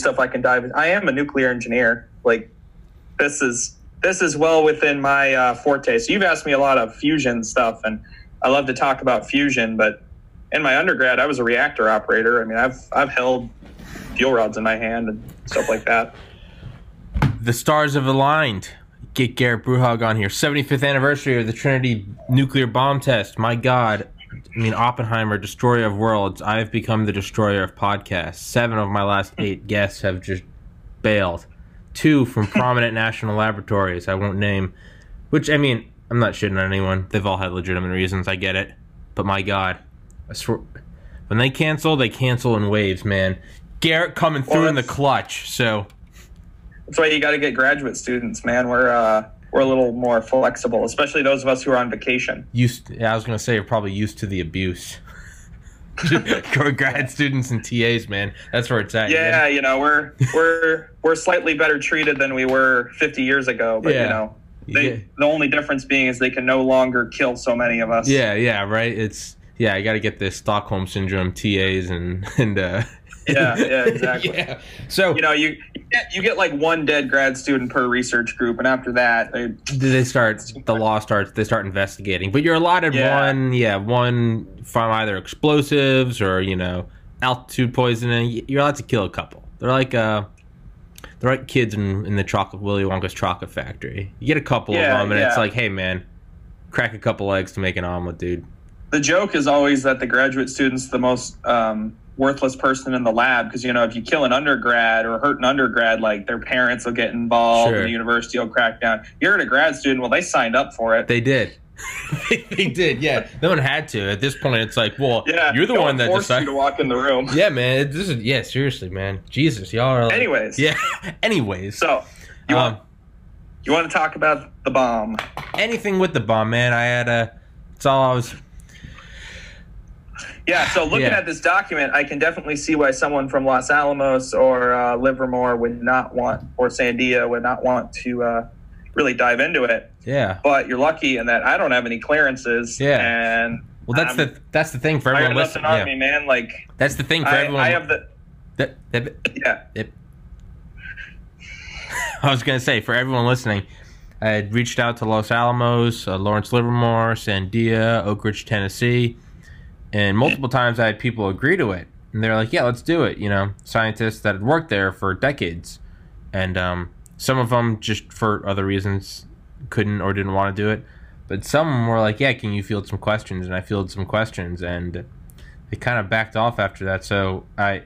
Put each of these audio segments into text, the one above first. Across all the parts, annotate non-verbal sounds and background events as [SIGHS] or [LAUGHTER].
Stuff I can dive. I am a nuclear engineer. Like this is this is well within my uh, forte. So you've asked me a lot of fusion stuff, and I love to talk about fusion. But in my undergrad, I was a reactor operator. I mean, I've I've held fuel rods in my hand and stuff like that. The stars have aligned. Get Gerrit Bruhaug on here. 75th anniversary of the Trinity nuclear bomb test. My God. I mean, Oppenheimer, destroyer of worlds. I have become the destroyer of podcasts. Seven of my last eight guests have just bailed. Two from [LAUGHS] prominent national laboratories I won't name. Which, I mean, I'm not shitting on anyone. They've all had legitimate reasons. I get it. But my God. I swear. When they cancel, they cancel in waves, man. Gerrit coming through Well, in the clutch. So, That's why you got to get graduate students, man. We're uh, we're a little more flexible, especially those of us who are on vacation. used yeah, I was gonna say you're probably used to the abuse. [LAUGHS] Grad students and TAs, man, that's where it's at. Yeah, you know, we're we're we're slightly better treated than we were 50 years ago, but Yeah. you know, they, Yeah. the only difference being is they can no longer kill so many of us. yeah, yeah, right. It's yeah, I got to get this Stockholm syndrome TAs and [LAUGHS] and uh, yeah, yeah, [LAUGHS] exactly. yeah. So You know, you you get, you get like one dead grad student per research group, and after that, they, they start the law starts. They start investigating, but you're allotted Yeah. one, yeah, one from either explosives or you know altitude poisoning. You're allowed to kill a couple. They're like uh. They're like kids in, in the chocolate Willy Wonka's chocolate factory. You get a couple Yeah, of them, and it's like, hey man, crack a couple eggs to make an omelet, dude. the joke is always that the graduate student's the most um, worthless person in the lab because you know if you kill an undergrad or hurt an undergrad, like their parents will get involved, Sure. and the university will crack down. You're a grad student, well, they signed up for it. They did. [LAUGHS] they did. Yeah, no one had to. At this point, it's like, well, yeah, you're the no one that decided. to walk in the room. Yeah, man. This is yeah. Seriously, man. Jesus, y'all are. Like, Anyways, Yeah. [LAUGHS] Anyways. so you um, want you want to talk about the bomb? anything with the bomb, man. I had a. It's all I was. Yeah, so looking Yeah. at this document, I can definitely see why someone from Los Alamos or uh, Livermore would not want, or Sandia would not want to uh, really dive into it. Yeah. But you're lucky in that I don't have any clearances. Yeah. And Well, that's um, the that's the thing for everyone listening. Yeah. me, man. Like That's the thing for I, everyone. I have the that, that, yeah. [LAUGHS] I was gonna say for everyone listening, I had reached out to Los Alamos, uh, Lawrence Livermore, Sandia, Oak Ridge, Tennessee, and multiple times I had people agree to it, and they're like, "Yeah, let's do it." You know, scientists that had worked there for decades, and um, some of them just for other reasons couldn't or didn't want to do it, but some were like, "Yeah, can you field some questions?" And I fielded some questions, and they kind of backed off after that. So I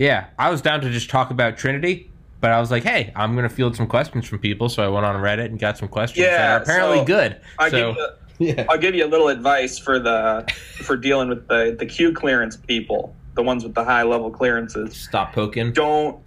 yeah, I was down to just talk about Trinity, but I was like, hey, I'm gonna field some questions from people, so I went on Reddit and got some questions that are apparently so good. I so [LAUGHS] yeah, I'll give you a little advice for the for dealing with the the Q clearance people, the ones with the high level clearances. stop poking. Don't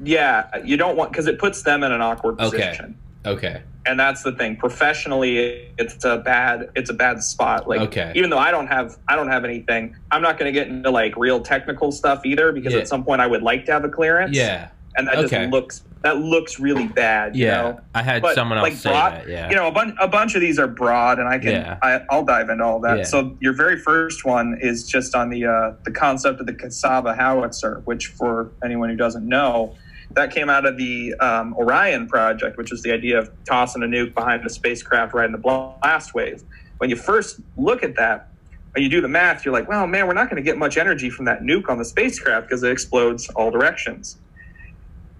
yeah, you don't want because it puts them in an awkward Okay. position. Okay, and that's the thing professionally it's a bad it's a bad spot like Okay. even though i don't have i don't have anything i'm not going to get into like real technical stuff either because Yeah. at some point i would like to have a clearance yeah, and that Okay. just looks that looks really bad you yeah. know I had But, someone else like, say broad- that. Yeah, you know a, bun- a bunch of these are broad and i can Yeah. I, i'll dive into all that Yeah. so your very first one is just on the uh, the concept of the Casaba howitzer which for anyone who doesn't know that came out of the um, orion project which was the idea of tossing a nuke behind a spacecraft right in the blast wave when you first look at that and you do the math you're like well man we're not going to get much energy from that nuke on the spacecraft because it explodes all directions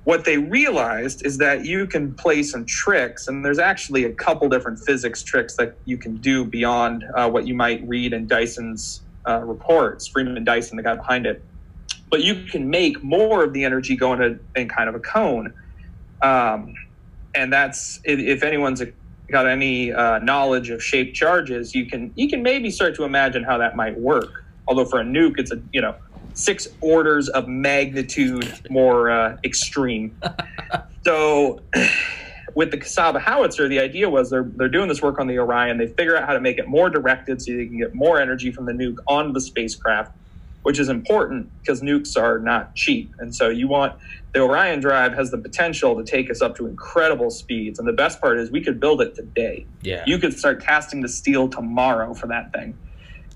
what they realized is that you can play some tricks, and there's actually a couple different physics tricks that you can do beyond uh, what you might read in Dyson's uh, reports, Freeman Dyson, the guy behind it. But you can make more of the energy go into in kind of a cone. Um, and that's if, anyone's got any uh, knowledge of shaped charges, you can you can maybe start to imagine how that might work. Although for a nuke, it's a you know six orders of magnitude more uh, extreme. [LAUGHS] so, [CLEARS THROAT] with the Casaba howitzer, the idea was they're they're doing this work on the Orion. They figure out how to make it more directed so they can get more energy from the nuke onto the spacecraft, which is important because nukes are not cheap. And so you want the Orion drive has the potential to take us up to incredible speeds. And the best part is we could build it today. Yeah. You could start casting the steel tomorrow for that thing.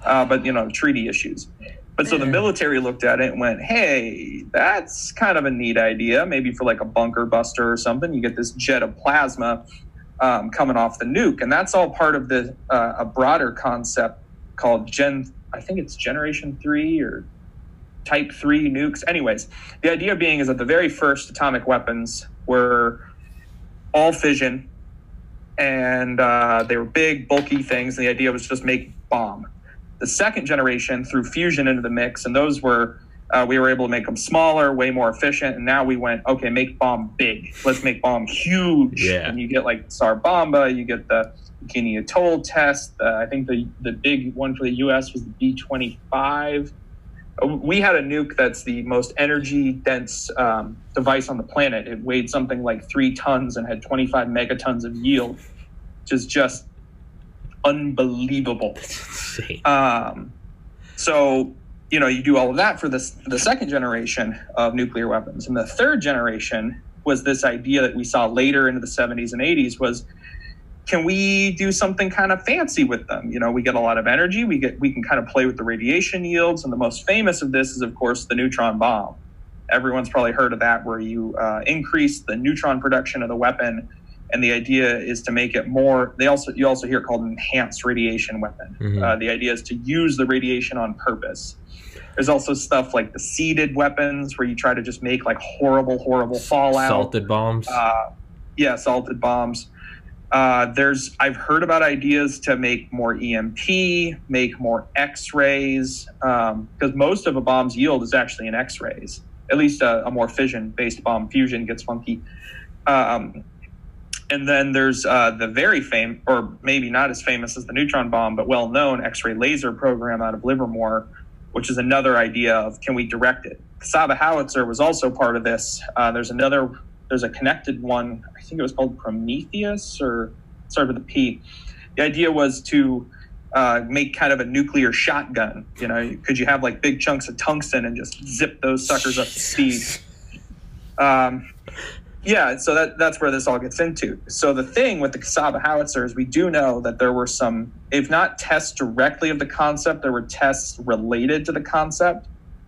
Uh, but you know, treaty issues. But so the military looked at it and went, "Hey, that's kind of a neat idea. Maybe for like a bunker buster or something. You get this jet of plasma um, coming off the nuke, and that's all part of the uh, a broader concept called Gen. I think it's Generation Three or Type Three nukes. Anyways, the idea being is that the very first atomic weapons were all fission, and uh, they were big, bulky things. And the idea was just make bomb the second generation threw fusion into the mix, and those were uh, we were able to make them smaller, way more efficient. And now we went, okay, make bomb big. Let's make bomb huge. Yeah. And you get like Tsar Bomba, you get the Bikini Atoll test. Uh, I think the the big one for the U.S. was the B twenty five. We had a nuke that's the most energy dense um, device on the planet. It weighed something like three tons and had 25 megatons of yield, which is just unbelievable. Um, so, you know, you do all of that for this the second generation of nuclear weapons. And the third generation was this idea that we saw later into the 70s and 80s was can we do something kind of fancy with them? You know, we get a lot of energy, we get we can kind of play with the radiation yields, and the most famous of this is of course the neutron bomb. Everyone's probably heard of that, where you uh, increase the neutron production of the weapon and the idea is to make it more they also you also hear it called enhanced radiation weapon. Mhm. uh, the idea is to use the radiation on purpose. There's also stuff like the seeded weapons where you try to just make like horrible horrible fallout. Salted bombs. uh, yeah salted bombs. Uh, there's i've heard about ideas to make more emp make more x-rays because most of a bomb's yield is actually in x-rays. At least a, a more fission based bomb fusion gets funky. Um, and then there's uh, the very famous, or maybe not as famous as the neutron bomb, but well known X ray laser program out of Livermore, which is another idea of can we direct it? Casaba howitzer was also part of this. Uh, there's another, there's a connected one, I think it was called Prometheus or started with a P. The idea was to uh, make kind of a nuclear shotgun. You know, could you have like big chunks of tungsten and just zip those suckers up to speed? [LAUGHS] Um, yeah, so that that's where this all gets into. So the thing with the Casaba howitzers, we do know that there were some, if not tests directly of the concept, there were tests related to the concept.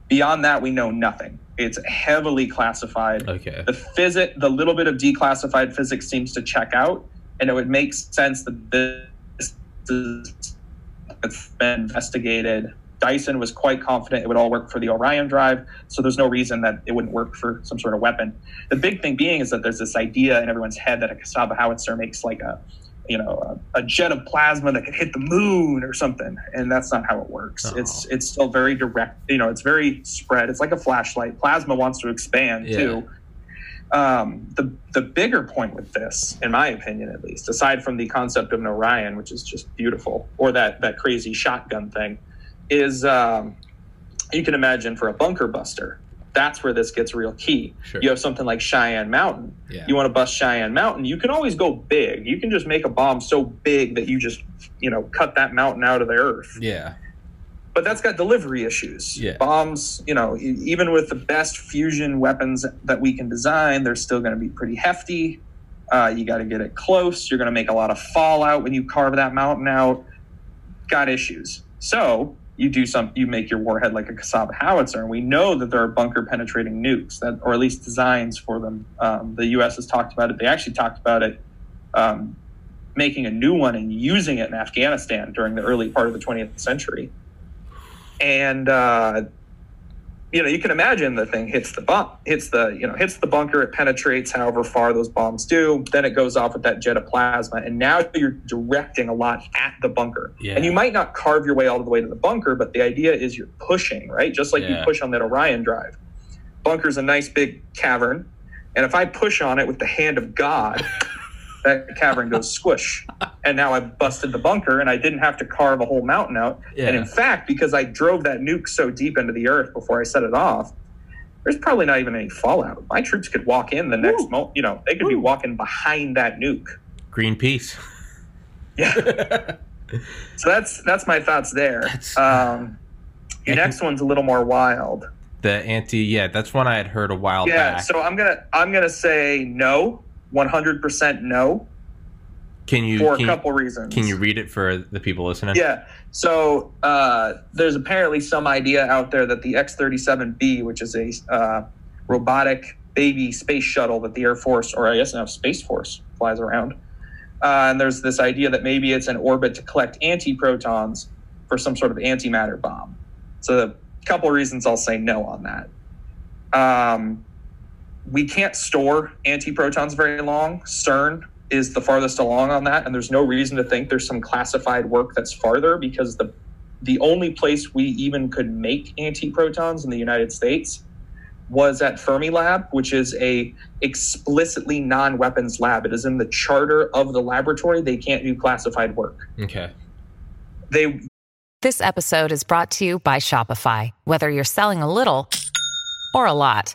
Beyond that, we know nothing. It's heavily classified. Okay. The physic, the little bit of declassified physics seems to check out, and it would make sense that this is it's been investigated. Dyson was quite confident it would all work for the Orion drive, so there's no reason that it wouldn't work for some sort of weapon. The big thing being is that there's this idea in everyone's head that a Casaba howitzer makes like a, you know, a, a jet of plasma that could hit the moon or something, and that's not how it works. Oh. It's it's still very direct. You know, it's very spread. It's like a flashlight. Plasma wants to expand Yeah. too. Um, the the bigger point with this, in my opinion, at least, aside from the concept of an Orion, which is just beautiful, or that that crazy shotgun thing, is um, you can imagine for a bunker buster. That's where this gets real key. Sure. You have something like Cheyenne Mountain. Yeah. You want to bust Cheyenne Mountain, you can always go big. You can just make a bomb so big that you just, you know, cut that mountain out of the earth Yeah. but that's got delivery issues. Yeah. Bombs, you know, even with the best fusion weapons that we can design, they're still going to be pretty hefty. Uh, you got to get it close. You're going to make a lot of fallout when you carve that mountain out. Got issues. So you do some, you make your warhead like a Casaba howitzer, and we know that there are bunker penetrating nukes that, or at least designs for them. Um, the U.S. has talked about it. They actually talked about it. Um, making a new one and using it in Afghanistan during the early part of the 20th century and uh, you know you can imagine the thing hits the bomb hits the you know hits the bunker it penetrates however far those bombs do then it goes off with that jet of plasma and now you're directing a lot at the bunker Yeah. and you might not carve your way all the way to the bunker but the idea is you're pushing right just like Yeah. you push on that orion drive bunker's a nice big cavern and if i push on it with the hand of god that cavern goes [LAUGHS] squish and now I've busted the bunker and I didn't have to carve a whole mountain out. Yeah. And in fact, because I drove that nuke so deep into the earth before I set it off, there's probably not even any fallout. My troops could walk in the next moment, you know, they could be walking behind that nuke. Greenpeace. Yeah. [LAUGHS] so that's that's my thoughts there. Um, your next one's a little more wild. The anti, yeah, that's one I had heard a while Yeah, back. Yeah, so I'm gonna I'm gonna say no, 100 percent no can you for a couple reasons. can you read it for the people listening? Yeah. So uh, there's apparently some idea out there that the X-37B, which is a uh, robotic baby space shuttle that the Air Force, or I guess now Space Force, flies around, uh, and there's this idea that maybe it's in orbit to collect anti-protons for some sort of antimatter bomb. So a couple reasons I'll say no on that. Um, we can't store anti-protons very long. CERN is the farthest along on that, and there's no reason to think there's some classified work that's farther because the the only place we even could make anti-protons in the United States was at Fermilab, which is a explicitly non-weapons lab. It is in the charter of the laboratory. They can't do classified work. Okay. They This episode is brought to you by Shopify. Whether you're selling a little or a lot,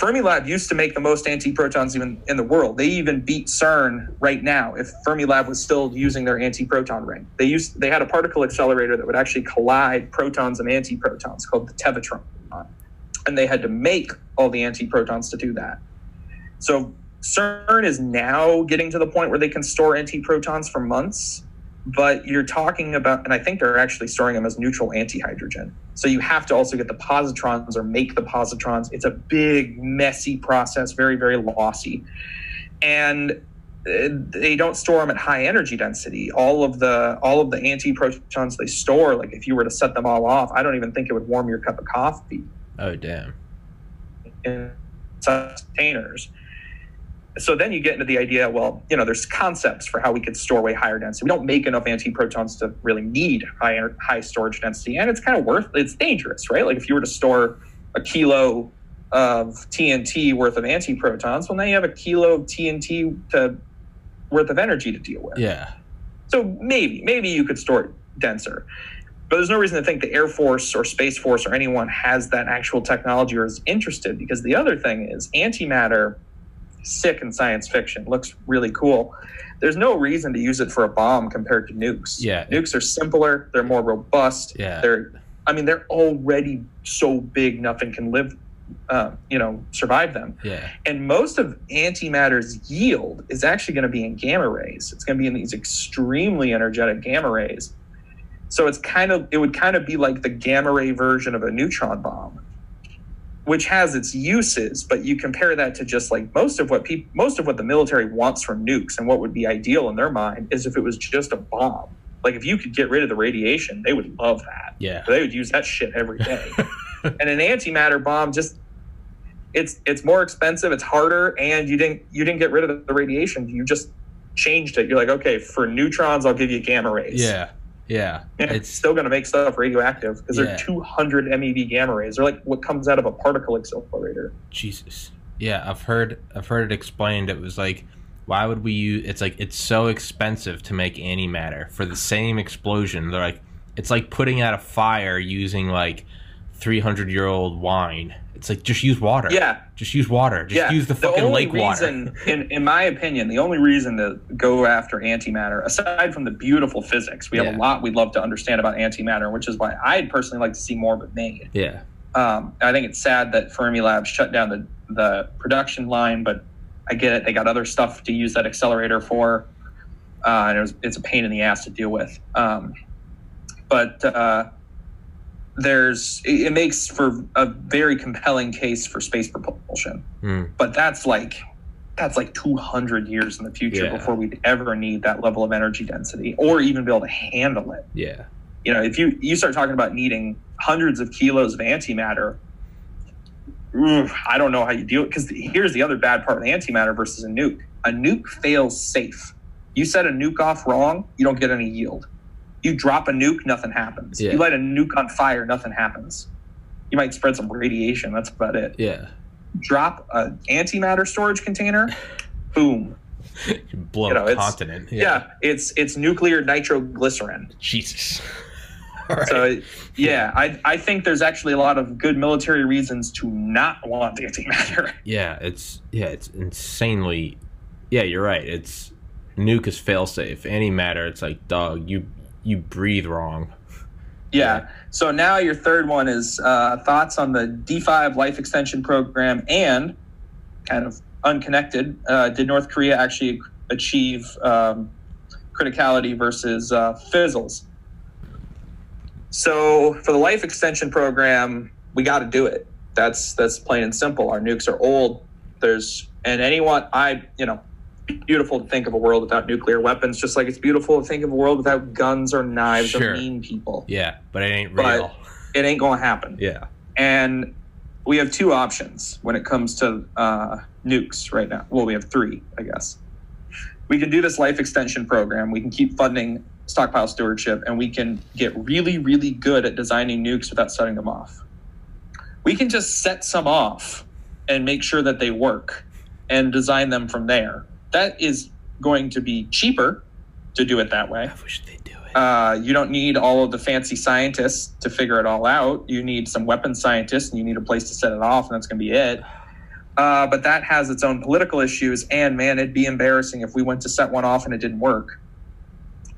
Fermilab used to make the most antiprotons even in the world. They even beat CERN right now if Fermilab was still using their antiproton ring. They used they had a particle accelerator that would actually collide protons and antiprotons called the Tevatron. And they had to make all the antiprotons to do that. So CERN is now getting to the point where they can store antiprotons for months, but you're talking about and I think they're actually storing them as neutral antihydrogen. So you have to also get the positrons or make the positrons. It's a big, messy process, very, very lossy. And uh, they don't store them at high energy density. All of the all of the antiprotons they store, like if you were to set them all off, I don't even think it would warm your cup of coffee Oh damn. in containers. So then you get into the idea, well, you know, there's concepts for how we could store way higher density. We don't make enough antiprotons to really need high high storage density, and it's kind of worth. It's dangerous, right? Like if you were to store a kilo of TNT worth of antiprotons, well, now you have a kilo of TNT to, worth of energy to deal with. Yeah. So maybe, maybe you could store it denser. But there's no reason to think the Air Force or Space Force or anyone has that actual technology or is interested because the other thing is antimatter, sick in science fiction, looks really cool. There's no reason to use it for a bomb compared to nukes. Yeah. Nukes are simpler, they're more robust. Yeah. They're I mean, they're already so big nothing can live uh, you know, survive them. Yeah. And most of antimatter's yield is actually going to be in gamma rays. It's going to be in these extremely energetic gamma rays. So it's kind of it would kind of be like the gamma ray version of a neutron bomb, which has its uses, but you compare that to just like most of what people most of what the military wants from nukes and what would be ideal in their mind is if it was just a bomb. Like if you could get rid of the radiation, they would love that. Yeah. They would use that shit every day. [LAUGHS] and an antimatter bomb just it's it's more expensive, it's harder, and you didn't you didn't get rid of the radiation. You just changed it. You're like, okay, for neutrons, I'll give you gamma rays. Yeah. Yeah. It's still going to make stuff radioactive because Yeah. they're 200 MeV gamma rays. They're like what comes out of a particle accelerator. Jesus. Yeah, I've heard I've heard it explained. It was like, why would we use? It's like it's so expensive to make antimatter for the same explosion. They're like, it's like putting out a fire using like three hundred year old wine. It's like just use water. Yeah. just use water. Just yeah, use the fucking only lake water. reason, in, in my opinion, the only reason to go after antimatter, aside from the beautiful physics, we have Yeah. a lot we'd love to understand about antimatter, which is why I'd personally like to see more of it made. Yeah, Um, I think it's sad that Fermilab shut down the, the production line, but I get it. They got other stuff to use that accelerator for, uh, and it was, it's a pain in the ass to deal with. Um, but uh, there's it, makes for a very compelling case for space propulsion. Mm. But that's like that's like 200 years in the future Yeah. before we'd ever need that level of energy density or even be able to handle it yeah, you know, if you you start talking about needing hundreds of kilos of antimatter, ooh, I don't know how you deal it because here's the other bad part of antimatter versus a nuke. A nuke fails safe. You set a nuke off wrong, you don't get any yield. You drop a nuke, nothing happens. Yeah. You light a nuke on fire, nothing happens. You might spread some radiation. That's about it. Yeah. Drop an antimatter storage container, boom. You blow You know, a continent. Yeah. it's it's nuclear nitroglycerin. Jesus. [LAUGHS] Right. So yeah, I I think there's actually a lot of good military reasons to not want antimatter. [LAUGHS] yeah, it's yeah, it's insanely. Yeah, you're right. It's nuke is failsafe. Antimatter, it's like dog. You you breathe wrong. Yeah. So now your third one is uh, thoughts on the D5 life extension program and kind of unconnected. Uh, did North Korea actually achieve um, criticality versus uh, fizzles? So for the life extension program, we got to do it. That's that's plain and simple. Our nukes are old. There's and anyone I you know beautiful to think of a world without nuclear weapons, just like it's beautiful to think of a world without guns or knives Sure. or mean people Yeah, but it ain't But- real. it ain't going to happen. yeah. And we have two options when it comes to uh, nukes right now. Well, we have three, I guess. We can do this life extension program. We can keep funding stockpile stewardship, and we can get really, really good at designing nukes without setting them off. We can just set some off and make sure that they work and design them from there. That is going to be cheaper to do it that way. I wish they'd do it. Uh, you don't need all of the fancy scientists to figure it all out. You need some weapons scientists, and you need a place to set it off, and that's going to be it. Uh, but that has its own political issues, and man, it'd be embarrassing if we went to set one off and it didn't work.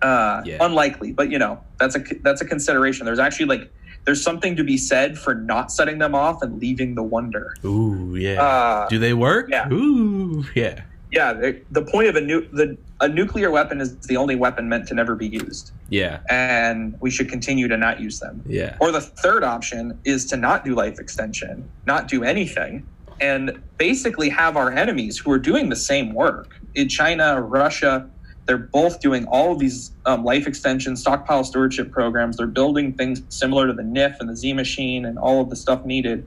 Uh, Yeah. Unlikely, but you know that's a that's a consideration. There's actually like there's something to be said for not setting them off and leaving the wonder. Ooh, yeah. Uh, do they work? yeah. Ooh, yeah. Yeah, the, the point of a nu- the a nuclear weapon is the only weapon meant to never be used, Yeah. and we should continue to not use them. Yeah. Or the third option is to not do life extension, not do anything, and basically have our enemies who are doing the same work in China, Russia. They're both doing all of these um, life extension, stockpile stewardship programs. They're building things similar to the NIF and the Z machine and all of the stuff needed.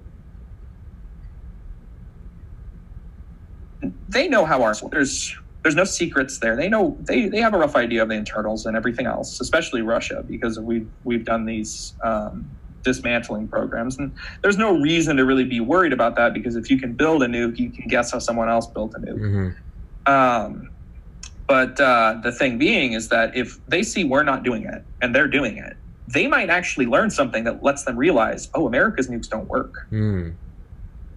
They know how ours. There's there's no secrets there. They know they, they have a rough idea of the internals and everything else, especially Russia, because we've we've done these um, dismantling programs, and there's no reason to really be worried about that because if you can build a nuke, you can guess how someone else built a nuke. hmm Um, but uh, the thing being is that if they see we're not doing it and they're doing it, they might actually learn something that lets them realize, oh, America's nukes don't work. Mm.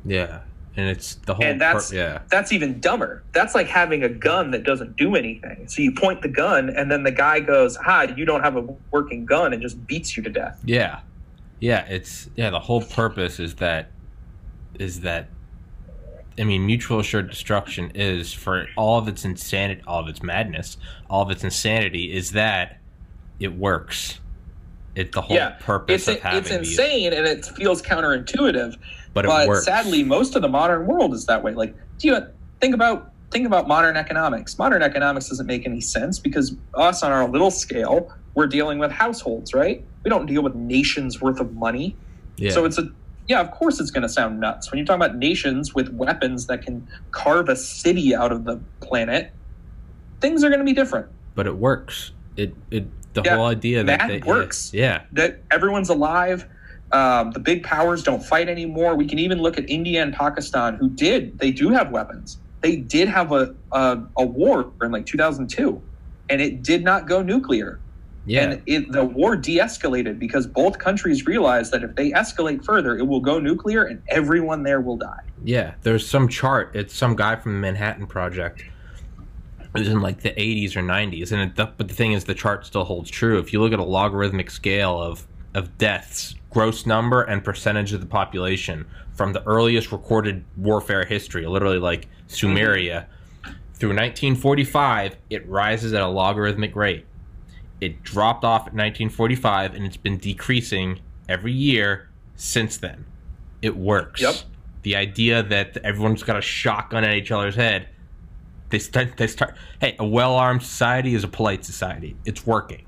Yeah. And it's the whole. And that's- per- yeah. That's even dumber. That's like having a gun that doesn't do anything. So you point the gun, and then the guy goes, hi you don't have a working gun," and just beats you to death. Yeah. Yeah, it's yeah, the whole purpose is that is that I mean, mutual assured destruction is for all of its insanity, all of its madness, all of its insanity is that it works. It the whole yeah, purpose it's of having it's these, insane, and it feels counterintuitive. but it but sadly, most of the modern world is that way. Like, do you think about think about modern economics? Modern economics doesn't make any sense because us on our little scale, we're dealing with households, right? We don't deal with nations worth of money. yeah. So it's a yeah, of course it's going to sound nuts when you talk about nations with weapons that can carve a city out of the planet. Things are going to be different. but it works. It it the Yeah, whole idea that they, works. Yeah, that everyone's alive. Um, the big powers don't fight anymore. We can even look at India and Pakistan, who did. They do have weapons. They did have a a, a war in like 2002, and it did not go nuclear. yeah, And it, the war de-escalated because both countries realized that if they escalate further, it will go nuclear, and everyone there will die. Yeah, there's some chart. It's some guy from the Manhattan Project. It was in like the 80s or 90s, and it, but the thing is, the chart still holds true. If you look at a logarithmic scale of of deaths, gross number, and percentage of the population from the earliest recorded warfare history, literally like Sumeria, through 1945, it rises at a logarithmic rate. It dropped off at 1945, and it's been decreasing every year since then. It works. Yep. The idea that everyone's got a shotgun at each other's head. They start. They start. Hey, a well-armed society is a polite society. It's working.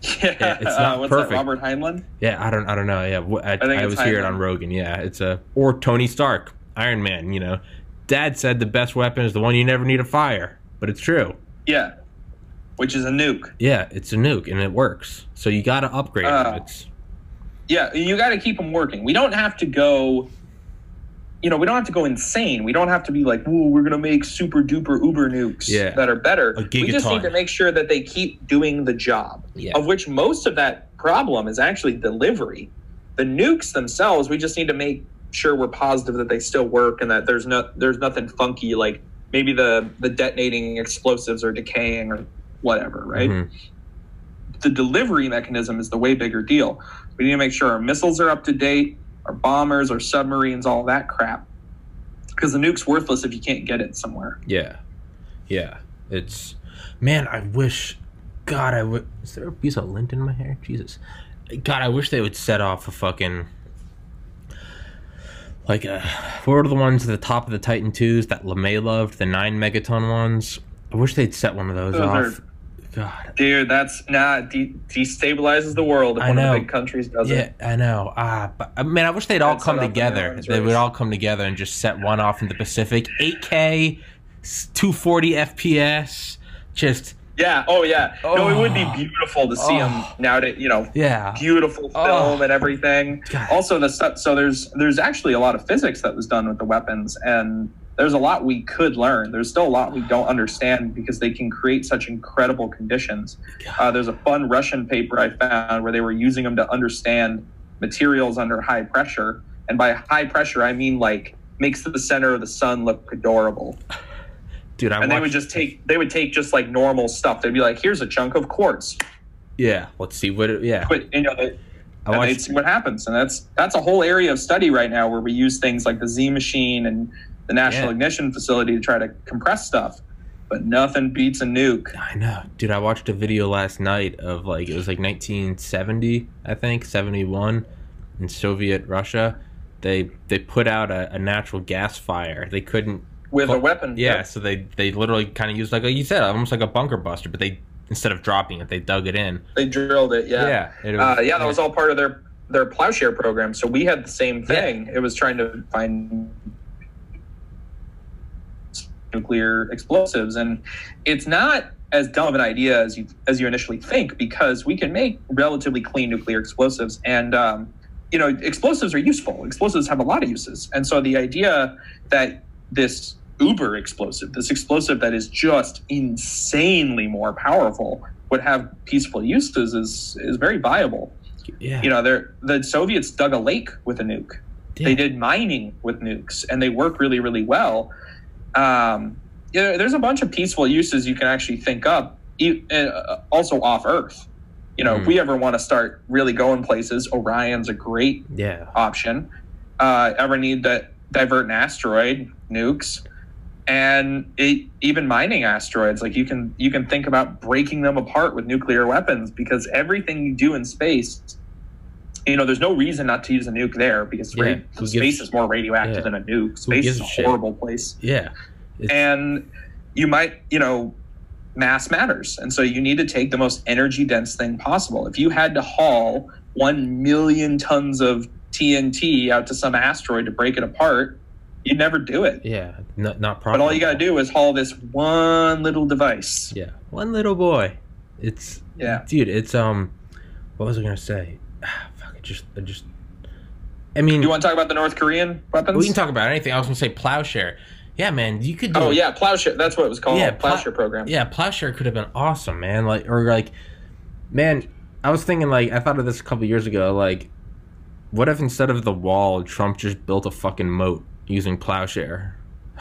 Yeah, it's [LAUGHS] not uh, what's perfect. That, Robert Heinlein. Yeah, I don't, I don't know. Yeah, I, I, it's was hearing on Rogan. Yeah, it's a or Tony Stark, Iron Man. You know, Dad said the best weapon is the one you never need to fire, but it's true. Yeah, which is a nuke. Yeah, it's a nuke and it works. So you got to upgrade Uh. It's Yeah, you got to keep them working. We don't have to go. You know, we don't have to go insane. We don't have to be like, "Ooh, we're gonna make super duper uber nukes Yeah. that are better." We just need to make sure that they keep doing the job. Yeah. Of which most of that problem is actually delivery. The nukes themselves, we just need to make sure we're positive that they still work and that there's no there's nothing funky like maybe the the detonating explosives are decaying or whatever, right? Mhm. the delivery mechanism is the way bigger deal. We need to make sure our missiles are up to date, our bombers, our submarines, all that crap. Because the nuke's worthless if you can't get it somewhere. yeah, yeah. It's man. I wish. God, I would. Is there a piece of lint in my hair? Jesus. God, I wish they would set off a fucking. Like, uh, what were the ones at the top of the Titan twos that LeMay loved? The nine megaton ones. I wish they'd set one of those, Those off. God, Dude, that's nah de- destabilizes the world if I one of know. the big countries does Yeah, it. I know. Ah, but I mean, I wish they'd all come the together. Netherlands They would all come together and just set one off in the Pacific. 8K, 240 FPS. Just Yeah. Oh yeah. No, it would be Oh. beautiful to see them now. nowadays. You know, yeah, beautiful Oh. film and everything. God. Also, the stuff. So there's there's actually a lot of physics that was done with the weapons, and there's a lot we could learn. There's still a lot we don't understand because they can create such incredible conditions. Uh, there's a fun Russian paper I found where they were using them to understand materials under high pressure, and by high pressure I mean like makes the center of the sun look adorable. [LAUGHS] dude. I and they would just take they would take just like normal stuff. They'd be like, "Here's a chunk of quartz." yeah. Let's see what. It, yeah, But you know, they, I watched. see what happens. And that's that's a whole area of study right now where we use things like the Z machine and the National Yeah. Ignition Facility to try to compress stuff. But nothing beats a nuke. I know, dude. I watched a video last night of like it was like 1970, I think, 71, in Soviet Russia. They they put out a, a natural gas fire. They couldn't With a weapon. Yeah, Yep. so they they literally kind of used like, like you said, almost like a bunker buster, but they instead of dropping it, they dug it in. They drilled it, yeah. Yeah, it uh, yeah, that was all part of their their plowshare program. So we had the same thing. It was trying to find nuclear explosives, and it's not as dumb of an idea as you as you initially think because we can make relatively clean nuclear explosives, and um, you know explosives are useful. Explosives have a lot of uses, and so the idea that this uber explosive, this explosive that is just insanely more powerful, would have peaceful uses is is very viable yeah, you know, the Soviets dug a lake with a nuke. yeah. They did mining with nukes, and they work really, really well. Um, know, there's a bunch of peaceful uses you can actually think up, e- uh, also off Earth. You know, if Mhm. we ever want to start really going places, Orion's a great yeah, option. Uh, ever need to divert an asteroid, nukes, and it, even mining asteroids. Like you can you can think about breaking them apart with nuclear weapons because everything you do in space, you know, there's no reason not to use a nuke there because Yeah, ra- space gives- is more radioactive yeah. than a nuke. Space is a horrible place yeah. It's, and you might you know mass matters and so you need to take the most energy dense thing possible if you had to haul 1 million tons of tnt out to some asteroid to break it apart you'd never do it yeah, not not probably. but all you got to do is haul this one little device Yeah, one little boy. It's Yeah. dude. It's um, what was I gonna say? Just, I just. I mean, Do you want to talk about the north korean weapons we can talk about anything. I was gonna say plowshare. Yeah, man, you could. Do oh it. yeah plowshare that's what it was called Yeah, plow- plowshare program Yeah, plowshare could have been awesome, man. Like, or like, man, I was thinking like I thought of this a couple years ago. Like, what if instead of the wall, Trump just built a fucking moat using plowshare [LAUGHS]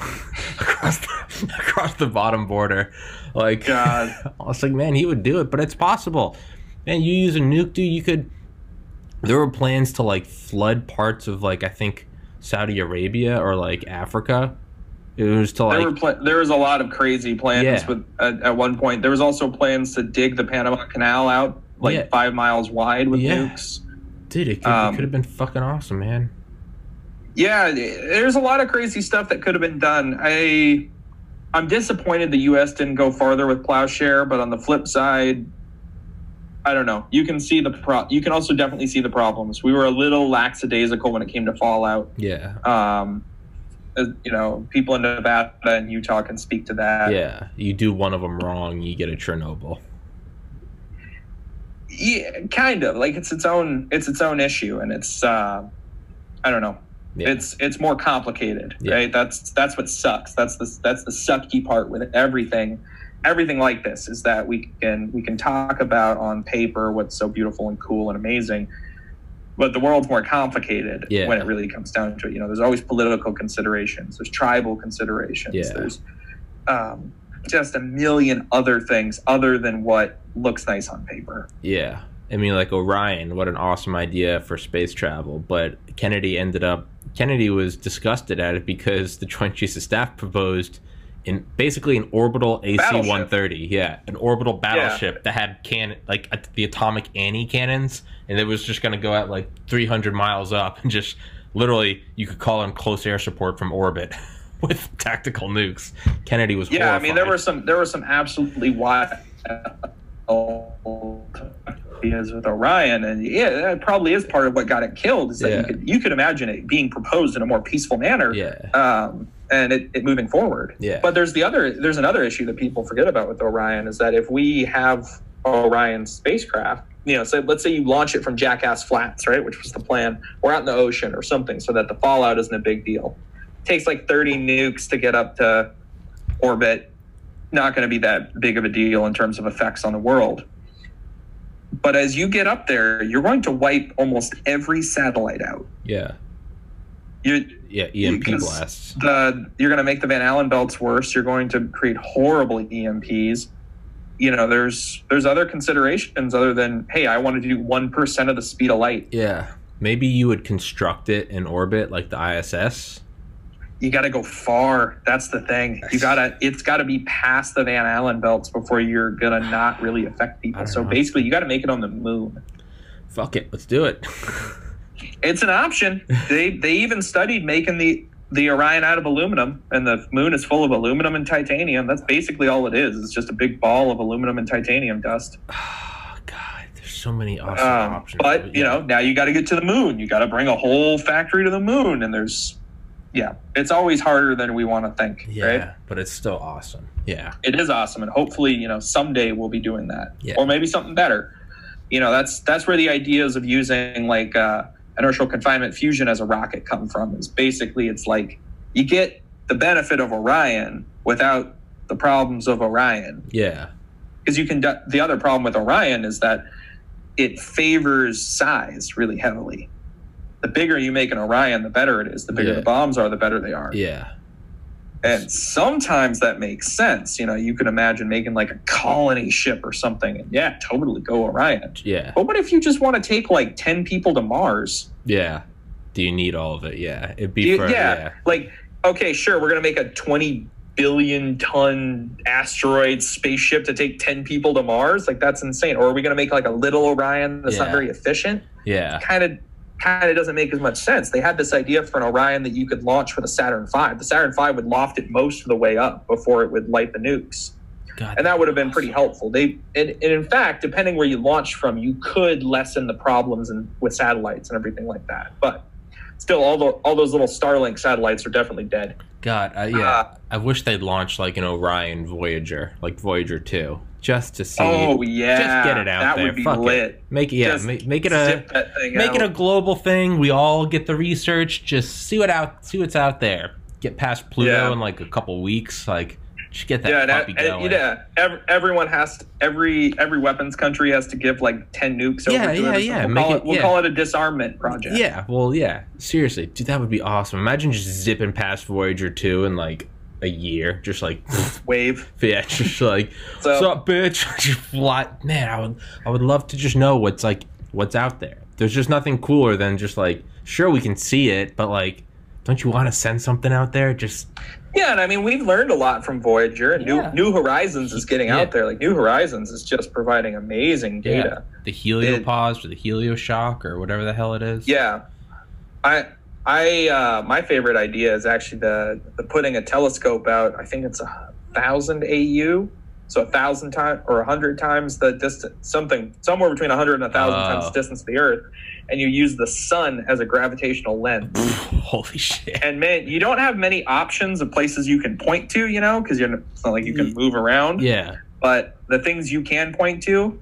across the, across the bottom border? Like, God. [LAUGHS] I was like, man, he would do it, but it's possible. Man, you use a nuke, dude. You could. There were plans to like flood parts of like I think Saudi Arabia or like Africa. It was to like there were pl- there was a lot of crazy plans Yeah. with at, at one point. There was also plans to dig the Panama Canal out like Yeah. five miles wide with Yeah. nukes. Dude, it could, Um, it could have been fucking awesome, man. Yeah, there's a lot of crazy stuff that could have been done. I I'm disappointed the U.S. didn't go farther with plowshare, but on the flip side, I don't know. You can see the pro. You can also definitely see the problems. We were a little lackadaisical when it came to Fallout. Yeah. Um, you know, people in Nevada and Utah can speak to that. Yeah. You do one of them wrong, you get a Chernobyl. Yeah, kind of. Like it's its own. It's its own issue, and it's. Uh, I don't know. Yeah. It's it's more complicated, Yeah. right? That's that's what sucks. That's the that's the sucky part with everything. Everything like this is that we can we can talk about on paper what's so beautiful and cool and amazing, but the world's more complicated Yeah. when it really comes down to it. You know, there's always political considerations, there's tribal considerations, Yeah. there's um, just a million other things other than what looks nice on paper. Yeah. I mean, like Orion, what an awesome idea for space travel. But Kennedy ended up, Kennedy was disgusted at it because the Joint Chiefs of Staff proposed in basically an orbital AC 130. Yeah. An orbital battleship that had can like the atomic Annie cannons. And it was just going to go at like 300 miles up and just literally, you could call in close air support from orbit [LAUGHS] with tactical nukes. Kennedy was Yeah, I mean there were some there were some absolutely wild ideas with Orion, and yeah, that probably is part of what got it killed. Is that Yeah. you could you could imagine it being proposed in a more peaceful manner, Yeah. um, and it, it moving forward. Yeah. But there's the other there's another issue that people forget about with Orion is that if we have Orion spacecraft, you know, so let's say you launch it from Jackass Flats, right, which was the plan, or out in the ocean or something, so that the fallout isn't a big deal. It takes like 30 nukes to get up to orbit. Not going to be that big of a deal in terms of effects on the world. But as you get up there, you're going to wipe almost every satellite out. yeah. You, Yeah. EMP mm, blasts. the you're going to make the Van Allen belts worse. You're going to create horrible EMPs. You know, there's there's other considerations other than hey, I want to do one percent of the speed of light. Yeah. Maybe you would construct it in orbit like the ISS. You got to go far. That's the thing. You gotta. It's got to be past the Van Allen belts before you're gonna not really affect people. So know. basically, you got to make it on the moon. Fuck it. Let's do it. [LAUGHS] It's an option. they they even studied making the the Orion out of aluminum, and the moon is full of aluminum and titanium. That's basically all it is. It's just a big ball of aluminum and titanium dust. oh, [SIGHS] God. There's so many awesome Um, options. but you yeah. know, now you got to get to the moon. You got to bring a whole factory to the moon, and there's, yeah, it's always harder than we want to think, Yeah. right? But it's still awesome. Yeah. It is awesome, and hopefully, you know, someday we'll be doing that, Yeah. or maybe something better. You know, that's that's where the ideas of using like uh, inertial confinement fusion as a rocket come from. Is basically it's like you get the benefit of Orion without the problems of Orion Yeah. because you can. The other problem with Orion is that it favors size really heavily. The bigger you make an Orion, the better it is. The bigger Yeah. the bombs are, the better they are. Yeah. And sometimes that makes sense. You know, you can imagine making like a colony ship or something, and yeah, totally go Orion. Yeah. But what if you just want to take like ten people to Mars? Yeah. Do you need all of it? Yeah. It'd be You- for, yeah, yeah. like okay, sure, we're gonna make a twenty billion ton asteroid spaceship to take ten people to Mars. Like that's insane. Or are we gonna make like a little Orion that's not very efficient? Yeah. kind of kind of doesn't make as much sense. They had this idea for an Orion that you could launch for the Saturn V. The Saturn V would loft it most of the way up before it would light the nukes, God, and that would have been pretty helpful. They and, and in fact, depending where you launched from, you could lessen the problems and with satellites and everything like that. But still, all the all those little Starlink satellites are definitely dead. God, uh, yeah. Uh, I wish they'd launch like an Orion Voyager, like Voyager 2, just to see. oh yeah, Just get it out that there. would be Fuck lit. it. Make it, yeah, make, make it a Zip that thing make it a global thing. We all get the research. Just see what out, see what's out there. Get past Pluto Yeah. in like a couple weeks. Like, just get that yeah, puppy and- going. yeah. Ev- everyone has to, every every weapons country has to give like ten nukes over Yeah, to yeah, yeah. We'll, call it- it, we'll yeah. call it a disarmament project. Yeah, well, yeah. Seriously, dude, that would be awesome. Imagine just zipping past Voyager 2 in like a year. Just like, [LAUGHS] Wave. yeah, just like, So- what's up, bitch? [LAUGHS] just fly. Man, I would, I would love to just know what's like, what's out there. There's just nothing cooler than just like, sure, we can see it, but like, don't you want to send something out there? Just, Yeah, and I mean we've learned a lot from Voyager, and Yeah. New New Horizons is getting Yeah. out there. Like New Horizons is just providing amazing yeah, data. the heliopause or the helioshock or whatever the hell it is. Yeah, I I uh, my favorite idea is actually the the putting a telescope out. I think it's a thousand AU, so a thousand times or a hundred times the distance, something somewhere between a hundred and a thousand Oh. times the distance of the Earth, and you use the sun as a gravitational lens. [LAUGHS] Holy shit. and man, you don't have many options of places you can point to, you know, because you're it's not like you can move around. Yeah. But the things you can point to,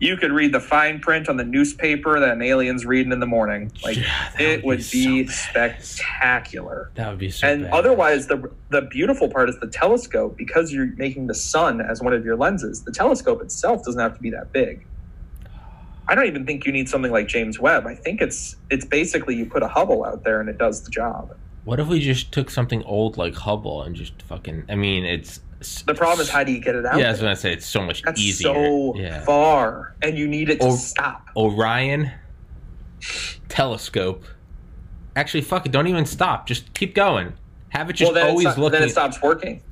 you could read the fine print on the newspaper that an alien's reading in the morning. Like Yeah, it would be be, so spectacular. That would be so and bad. otherwise, the the beautiful part is the telescope because you're making the sun as one of your lenses. The telescope itself doesn't have to be that big. I don't even think you need something like James Webb. I think it's it's basically you put a Hubble out there and it does the job. What if we just took something old like Hubble and just fucking? I mean, it's The problem is how do you get it out? Yeah, I was there? gonna say it's so much That's easier. so yeah. far, and you need it to Oh. stop. Orion telescope. Actually, fuck it. Don't even stop. Just keep going. Have it just well, always not, looking. then it stops working.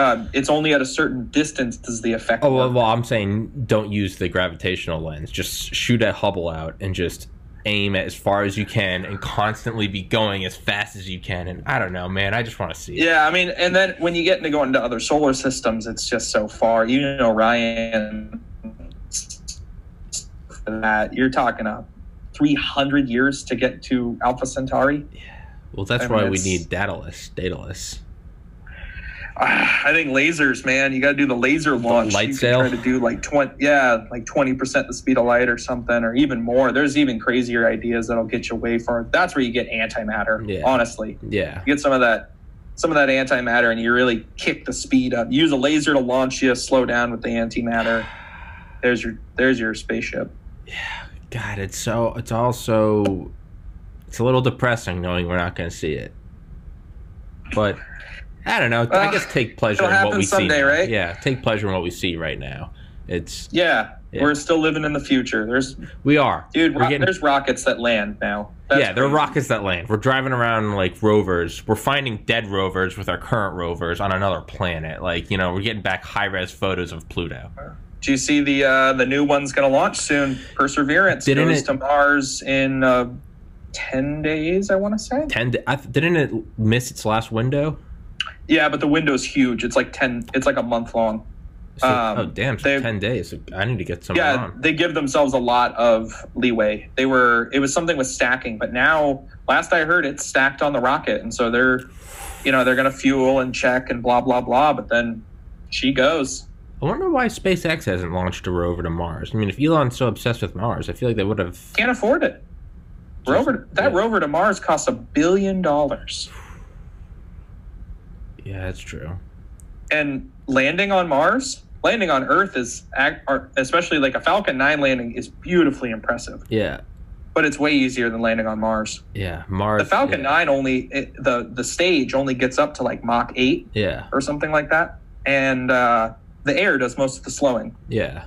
Um, it's only at a certain distance does the effect. Oh well, work. well, I'm saying don't use the gravitational lens. Just shoot at Hubble out and just aim as far as you can and constantly be going as fast as you can. And I don't know, man. I just want to see. it. Yeah, I mean, and then when you get into going to other solar systems, it's just so far. You know, Ryan, that you're talking a 300 years to get to Alpha Centauri. Yeah. Well, that's I mean, why we need Daedalus. Daedalus. [SIGHS] I think lasers, man. You got to do the laser launch. light you sail? Try to do like 20, yeah, like 20 percent the speed of light or something, or even more. There's even crazier ideas that'll get you way far. That's where you get antimatter. Yeah. Honestly, Yeah. you get some of that some of that antimatter and you really kick the speed up use a laser to launch you slow down with the antimatter [SIGHS] there's your there's your spaceship Yeah, God, it's so. It's also. It's a little depressing knowing we're not going to see it. But I don't know. I Uh, guess take pleasure in what we someday, see. now. right? Yeah, take pleasure in what we see right now. It's yeah, Yeah. we're still living in the future there's we are, dude We're ro- getting there's rockets that land now That's yeah, there are rockets that land. We're driving around like rovers. We're finding dead rovers with our current rovers on another planet. Like you know, we're getting back high res photos of Pluto. do you see the uh the new one's gonna launch soon perseverance Didn't goes it- to mars in uh 10 days i want to say Ten. I, didn't it miss its last window? Yeah but the window's huge it's like 10 it's like a month long So, Um, oh damn! So they- ten days. I need to get some yeah on. they give themselves a lot of leeway they were it was something with stacking but now last i heard it's stacked on the rocket and so they're you know they're gonna fuel and check and blah blah blah but then she goes I wonder why SpaceX hasn't launched a rover to Mars. I mean, if Elon's so obsessed with Mars, I feel like they would have. can't afford it rover that yeah. rover to mars costs a billion dollars Yeah, that's true. and landing on mars landing on earth is especially like a falcon 9 landing is beautifully impressive Yeah, but it's way easier than landing on mars yeah. Mars. the falcon yeah, 9 only it, the the stage only gets up to like mach 8 Yeah, or something like that. And uh, the air does most of the slowing. yeah.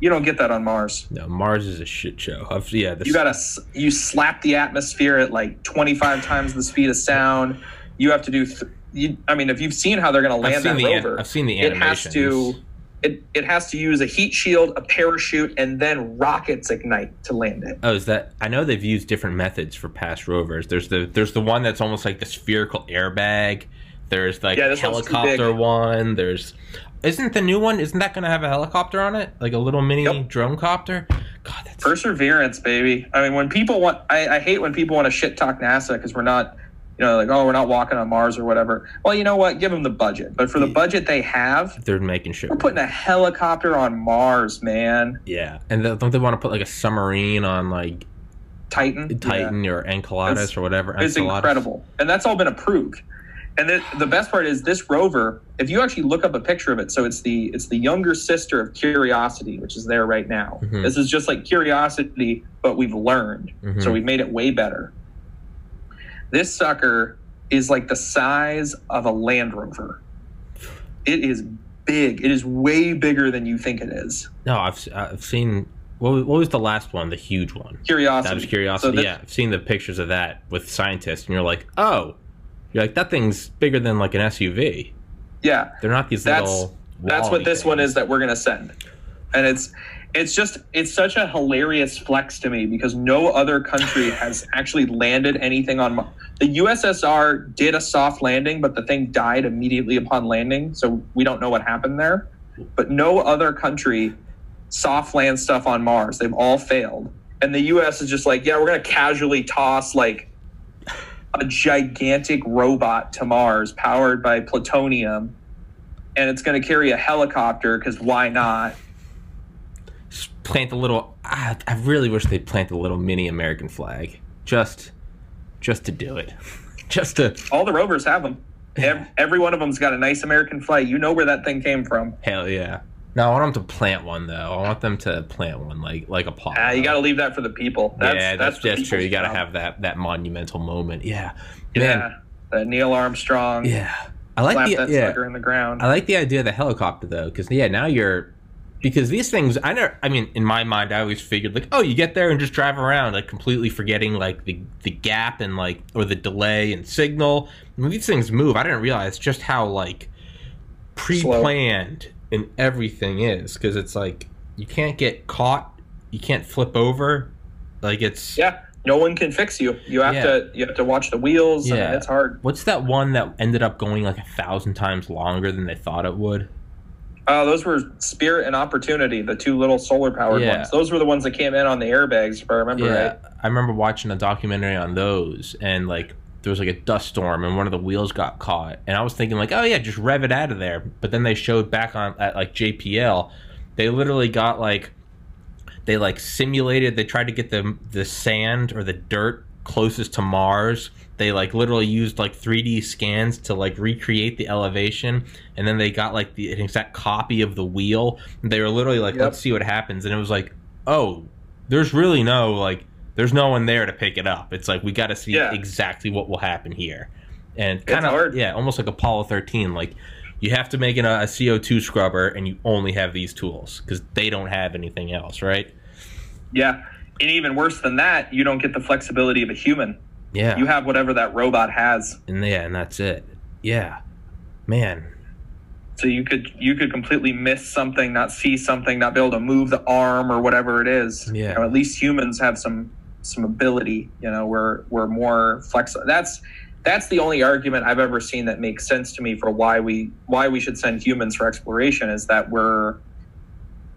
You don't get that on Mars. No, Mars is a shit show. [LAUGHS] I've, yeah, this, You gotta you slap the atmosphere at like 25 times the speed of sound. You have to do. Th- you, I mean, if you've seen how they're gonna I've land that the. rover, I've seen the it has to. It, it has to use a heat shield, a parachute, and then rockets ignite to land it. Oh, is that? I know they've used different methods for past rovers. There's the there's the one that's almost like the spherical airbag. There's like Yeah, this one's too helicopter one. There's isn't the new one? Isn't that going to have a helicopter on it? Like a little mini Yep. drone copter? God, that's Perseverance, baby. I mean, when people want, I, I hate when people want to shit talk NASA because we're not, you know, like, oh, we're not walking on Mars or whatever. Well, you know what? Give them the budget. But for the budget they have, they're making shit. we're putting a helicopter on Mars, man. Yeah, and don't they want to put like a submarine on like Titan. Titan or Enceladus It's- or whatever? It's Enceladus? incredible. And that's all been approved. And the, the best part is this rover, if you actually look up a picture of it, so it's the it's the younger sister of Curiosity, which is there right now. Mhm. This is just like Curiosity, but we've learned. Mhm. So we've made it way better. This sucker is like the size of a Land Rover. It is big. It is way bigger than you think it is. No, I've I've seen. What was, what was the last one? The huge one. Curiosity. That was curiosity. So this- yeah, I've seen the pictures of that with scientists, and you're like, oh, you're like that thing's bigger than like an SUV. Yeah. They're not these That's- little. That's what this one is that we're gonna send. And it's it's just it's such a hilarious flex to me because no other country [LAUGHS] has actually landed anything on Mar- the USSR did a soft landing, but the thing died immediately upon landing, so we don't know what happened there. but no other country soft land stuff on Mars. They've all failed. And the US is just like, yeah, we're going to casually toss like a gigantic robot to Mars powered by plutonium. And it's going to carry a helicopter because why not? Just plant a little. I, I really wish they'd plant a little mini American flag, just, just to do it, [LAUGHS] just to. All the rovers have them. Every, [LAUGHS] every one of them's got a nice American flag. You know where that thing came from. Hell yeah. No, I want them to plant one though. I want them to plant one like like Apollo. Ah, you got to leave that for the people. That's, yeah, that's that's, true. You got to have that that monumental moment. Yeah, man. Yeah, Neil Armstrong. Yeah, I like the that yeah. in the ground. I like the idea of the helicopter though, because yeah, now you're because these things. I know. I mean, in my mind, I always figured like, oh, you get there and just drive around, like completely forgetting like the the gap and like or the delay and signal. When these things move, I didn't realize just how like pre-planned and everything is because it's like you can't get caught, you can't flip over, like it's yeah, no one can fix you. You have Yeah. to you have to watch the wheels. Yeah, Yeah. it's hard. What's that one that ended up going like a thousand times longer than they thought it would? Uh, those were Spirit and Opportunity, the two little solar powered Yeah. ones. Those were the ones that came in on the airbags, if I remember right. I remember watching a documentary on those, and like there was like a dust storm, and one of the wheels got caught, and I was thinking like, oh yeah, just rev it out of there. But then they showed back on at like JPL, they literally got like, they like simulated. They tried to get the the sand or the dirt closest to Mars. They like literally used like 3D scans to like recreate the elevation, and then they got like the an exact copy of the wheel. They were literally like, Yep. let's see what happens, and it was like, oh, there's really no like there's no one there to pick it up. It's like we got to see Yeah. exactly what will happen here, and kind of yeah, almost like Apollo 13. Like you have to make it a, a CO2 scrubber, and you only have these tools because they don't have anything else, right? Yeah. And even worse than that, you don't get the flexibility of a human. Yeah, You have whatever that robot has. and yeah, and that's it. Yeah, man. So you could you could completely miss something, not see something, not be able to move the arm or whatever it is. Yeah. You know, at least humans have some some ability. You know, we're we're more flexible. That's that's the only argument I've ever seen that makes sense to me for why we why we should send humans for exploration is that we're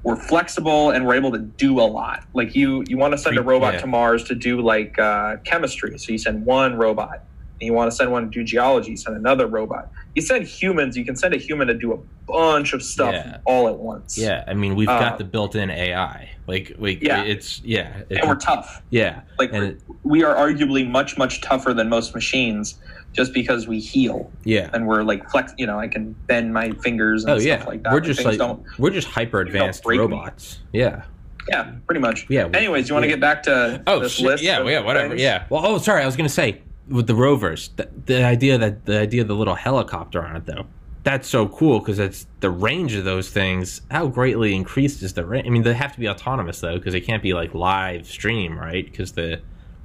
we're flexible and we're able to do a lot. Like you you want to send a robot yeah. to Mars to do like uh, chemistry, so you send one robot. And you want to send one to do geology, send another robot. You send humans, you can send a human to do a bunch of stuff Yeah. all at once. Yeah, I mean we've Uh, got the built-in AI. Like, like Yeah. it's yeah, it- And we're tough. yeah, Like and it, we are arguably much, much tougher than most machines just because we heal yeah. and we're like flex you know, I can bend my fingers and Oh stuff yeah, like that. we're just like don't we're just hyper advanced break me. robots. Yeah. Yeah, pretty much. Yeah, Anyways, you want to yeah. get back to Oh this shit, list? yeah, yeah, whatever. things? Yeah. Well, oh, sorry, I was gonna say with the rovers, the, the idea that the idea of the little helicopter on it though, that's so cool because it's the range of those things. How greatly increased is the range? I mean, they have to be autonomous though because they can't be like live stream, right? Because the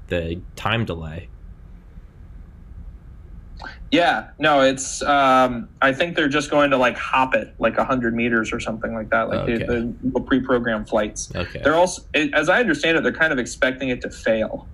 the time delay. Yeah, no, it's. Um, I think they're just going to like hop it like hundred meters or something like that, like the, Okay. the, the pre-programmed flights. Okay. They're also, as I understand it, they're kind of expecting it to fail.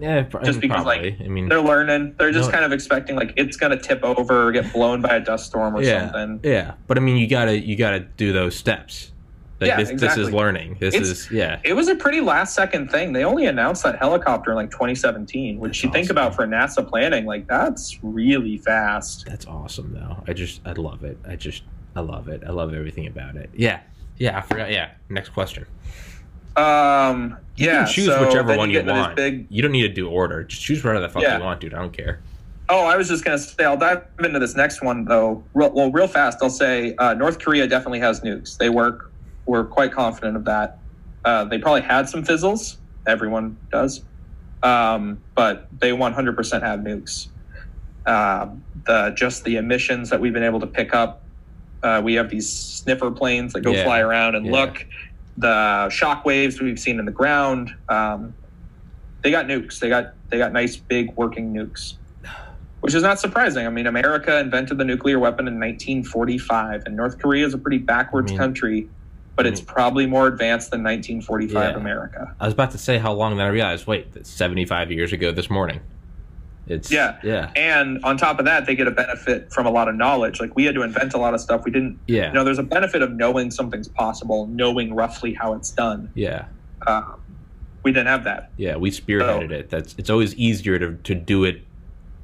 Yeah, Just because, probably. like, I mean, They're learning. They're just No. kind of expecting like it's going to tip over or get blown by a dust storm or yeah, something. yeah. But I mean, you gotta you gotta do those steps. Like Yeah, this, this is learning. This It's- is yeah. It was a pretty last second thing. They only announced that helicopter in like 2017, which That's you think about for NASA planning, like that's really fast. That's awesome, though. I just, I love it. I just, I love it. I love everything about it. Yeah, yeah. I forgot. Yeah. Next question. Um, You yeah, can choose so whichever one you you get into this want. Big, You don't need to do order. Just choose whatever the fuck Yeah. you want, dude. I don't care. Oh, I was just gonna say I'll dive into this next one though. Real, well, real fast, I'll say uh, North Korea definitely has nukes. They work. We're quite confident of that. Uh, they probably had some fizzles. Everyone does, um, but they 100% have nukes. Um the just the emissions that we've been able to pick up. Uh, we have these sniffer planes that go Yeah. fly around and Yeah. look. The shock waves we've seen in the ground. Um, they got nukes. They got they got nice big working nukes which is not surprising. I mean, America invented the nuclear weapon in 1945, and North Korea is a pretty backwards I mean- country, but I it's mean- probably more advanced than 1945 Yeah. America. I was about to say how long, then I realized, wait, that's 75 years ago this morning. It's Yeah. yeah, And on top of that, they get a benefit from a lot of knowledge. Like we had to invent a lot of stuff. We didn't, yeah, you know, there's a benefit of knowing something's possible, knowing roughly how it's done. yeah, Um, we didn't have that. yeah. We spearheaded Oh. it. That's it's always easier to to do it.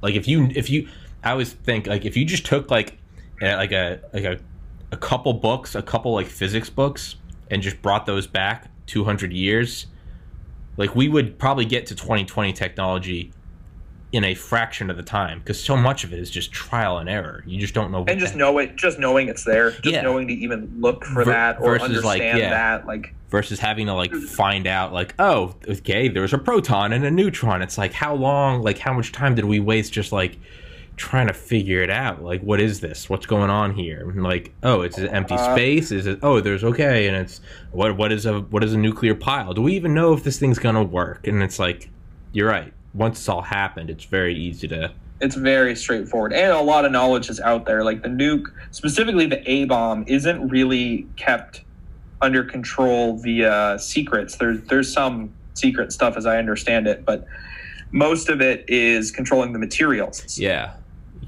Like if you if you, I always think like if you just took like a, like a like a a couple books, a couple like physics books, and just brought those back 200 years, like we would probably get to 2020 technology in a fraction of the time because so much of it is just trial and error. You just don't know. And just know it, just knowing it's there, just Yeah. knowing to even look for Ver- that or versus, like, understand yeah. that. Like, versus having to like find out like oh okay there's a proton and a neutron it's like how long like how much time did we waste just like trying to figure it out like what is this what's going on here And, like oh it's an empty Uh, space is it oh there's okay and it's what what is a what is a nuclear pile do we even know if this thing's gonna work and it's like you're right once it's all happened it's very easy to it's very straightforward. And a lot of knowledge is out there. Like the nuke specifically the a bomb isn't really kept under control via secrets. There's there's some secret stuff as i understand it but most of it is controlling the materials. Yeah.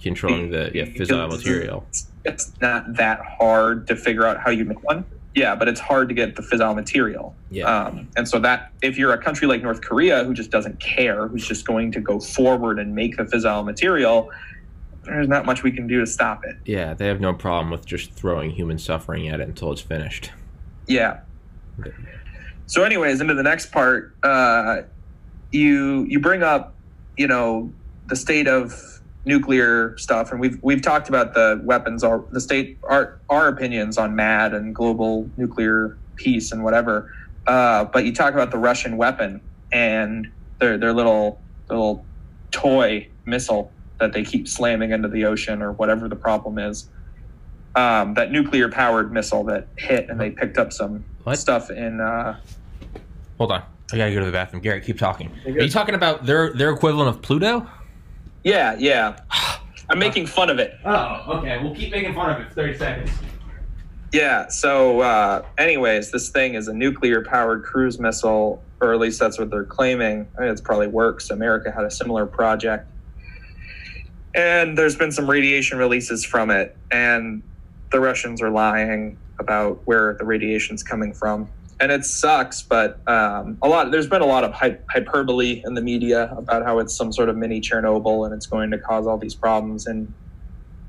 Controlling the yeah fissile material. it's, it's not that hard to figure out how you make one yeah but it's hard to get the fissile material yeah um, and so that if you're a country like North Korea who just doesn't care, who's just going to go forward and make the fissile material, there's not much we can do to stop it. yeah they have no problem with just throwing human suffering at it until it's finished Yeah. So, anyways, into the next part, uh, you you bring up, you know, the state of nuclear stuff, and we've we've talked about the weapons, our the state our our opinions on MAD and global nuclear peace and whatever. Uh, but you talk about the Russian weapon and their their little little toy missile that they keep slamming into the ocean or whatever the problem is. Um, that nuclear powered missile that hit and they picked up some What? stuff in uh, Hold on. I gotta go to the bathroom. Gerrit, keep talking. Are you talking about their their equivalent of Pluto? Yeah yeah. [SIGHS] I'm making fun of it. Oh, okay. We'll keep making fun of it for 30 seconds. yeah so uh, anyways this thing is a nuclear powered cruise missile or at least that's what they're claiming. I mean, it's probably works. America had a similar project. And there's been some radiation releases from it and the russians are lying about where the radiation's coming from and it sucks but um, a lot there's been a lot of hy- hyperbole in the media about how it's some sort of mini chernobyl and it's going to cause all these problems and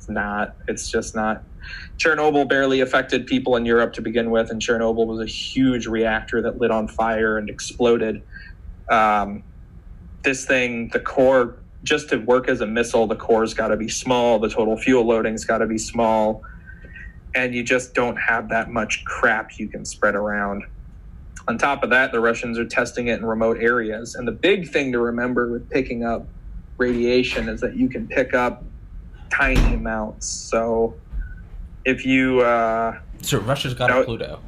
it's not. It's just not. Chernobyl barely affected people in europe to begin with and chernobyl was a huge reactor that lit on fire and exploded. Um, this thing the core just to work as a missile the core's got to be small the total fuel loading's got to be small and you just don't have that much crap you can spread around on top of that, the Russians are testing it in remote areas. And the big thing to remember with picking up radiation is that you can pick up tiny amounts. So if you, uh, So Russia's got No. a Pluto.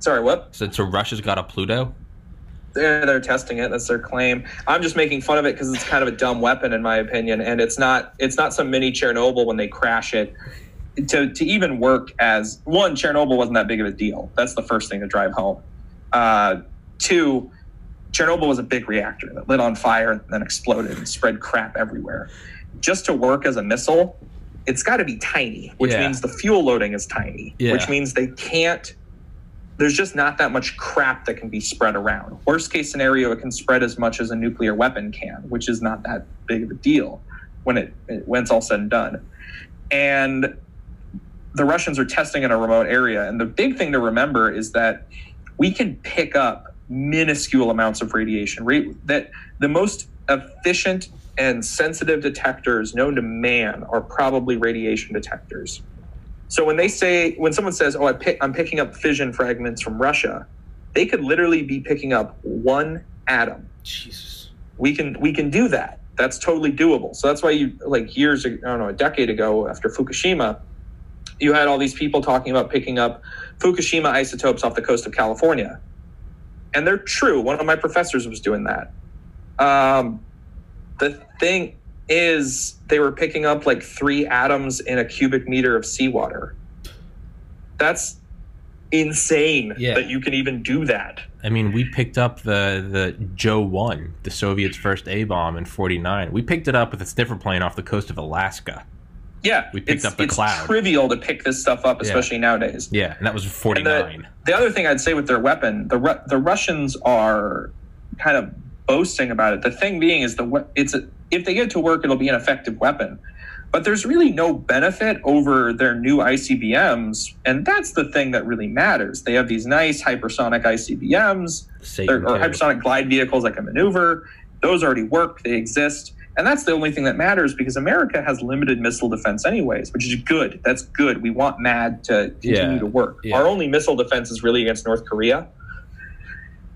sorry, what? So, so Russia's got a Pluto? They're, they're testing it. That's their claim. I'm just making fun of it because it's kind of a dumb weapon, in my opinion. And it's not. It's not some mini Chernobyl when they crash it. To to even work as one, Chernobyl wasn't that big of a deal. That's the first thing to drive home. Uh, two, Chernobyl was a big reactor that lit on fire and then exploded and spread crap everywhere. Just to work as a missile, it's got to be tiny, which Yeah. means the fuel loading is tiny, Yeah. which means they can't. There's just not that much crap that can be spread around. Worst case scenario, it can spread as much as a nuclear weapon can, which is not that big of a deal when it when it's all said and done. And the Russians are testing in a remote area. And the big thing to remember is that we can pick up minuscule amounts of radiation. Ra- that the most efficient and sensitive detectors known to man are probably radiation detectors. So when they say, when someone says, "Oh, I pick, I'm picking up fission fragments from Russia," they could literally be picking up one atom Jesus. we can we can do that that's totally doable so that's why you like years i don't know a decade ago after fukushima you had all these people talking about picking up fukushima isotopes off the coast of california and they're true one of my professors was doing that um, the thing is they were picking up like three atoms in a cubic meter of seawater that's insane Yeah. that you can even do that I mean, we picked up the the Joe One, the Soviets' first A bomb in '49. We picked it up with a sniffer plane off the coast of Alaska. Yeah, We picked up the it's cloud. trivial to pick this stuff up, especially nowadays. Yeah, and that was '49. the, the other thing I'd say with their weapon, the Ru- the Russians are kind of boasting about it. The thing being is the it's a, if they get to work, it'll be an effective weapon. But there's really no benefit over their new ICBMs, and that's the thing that really matters. They have these nice hypersonic ICBMs, or, or hypersonic glide vehicles that can maneuver. Those already work; they exist, and that's the only thing that matters because America has limited missile defense, anyways, which is good. That's good. We want MAD to continue Yeah, to work. yeah. Our only missile defense is really against North Korea.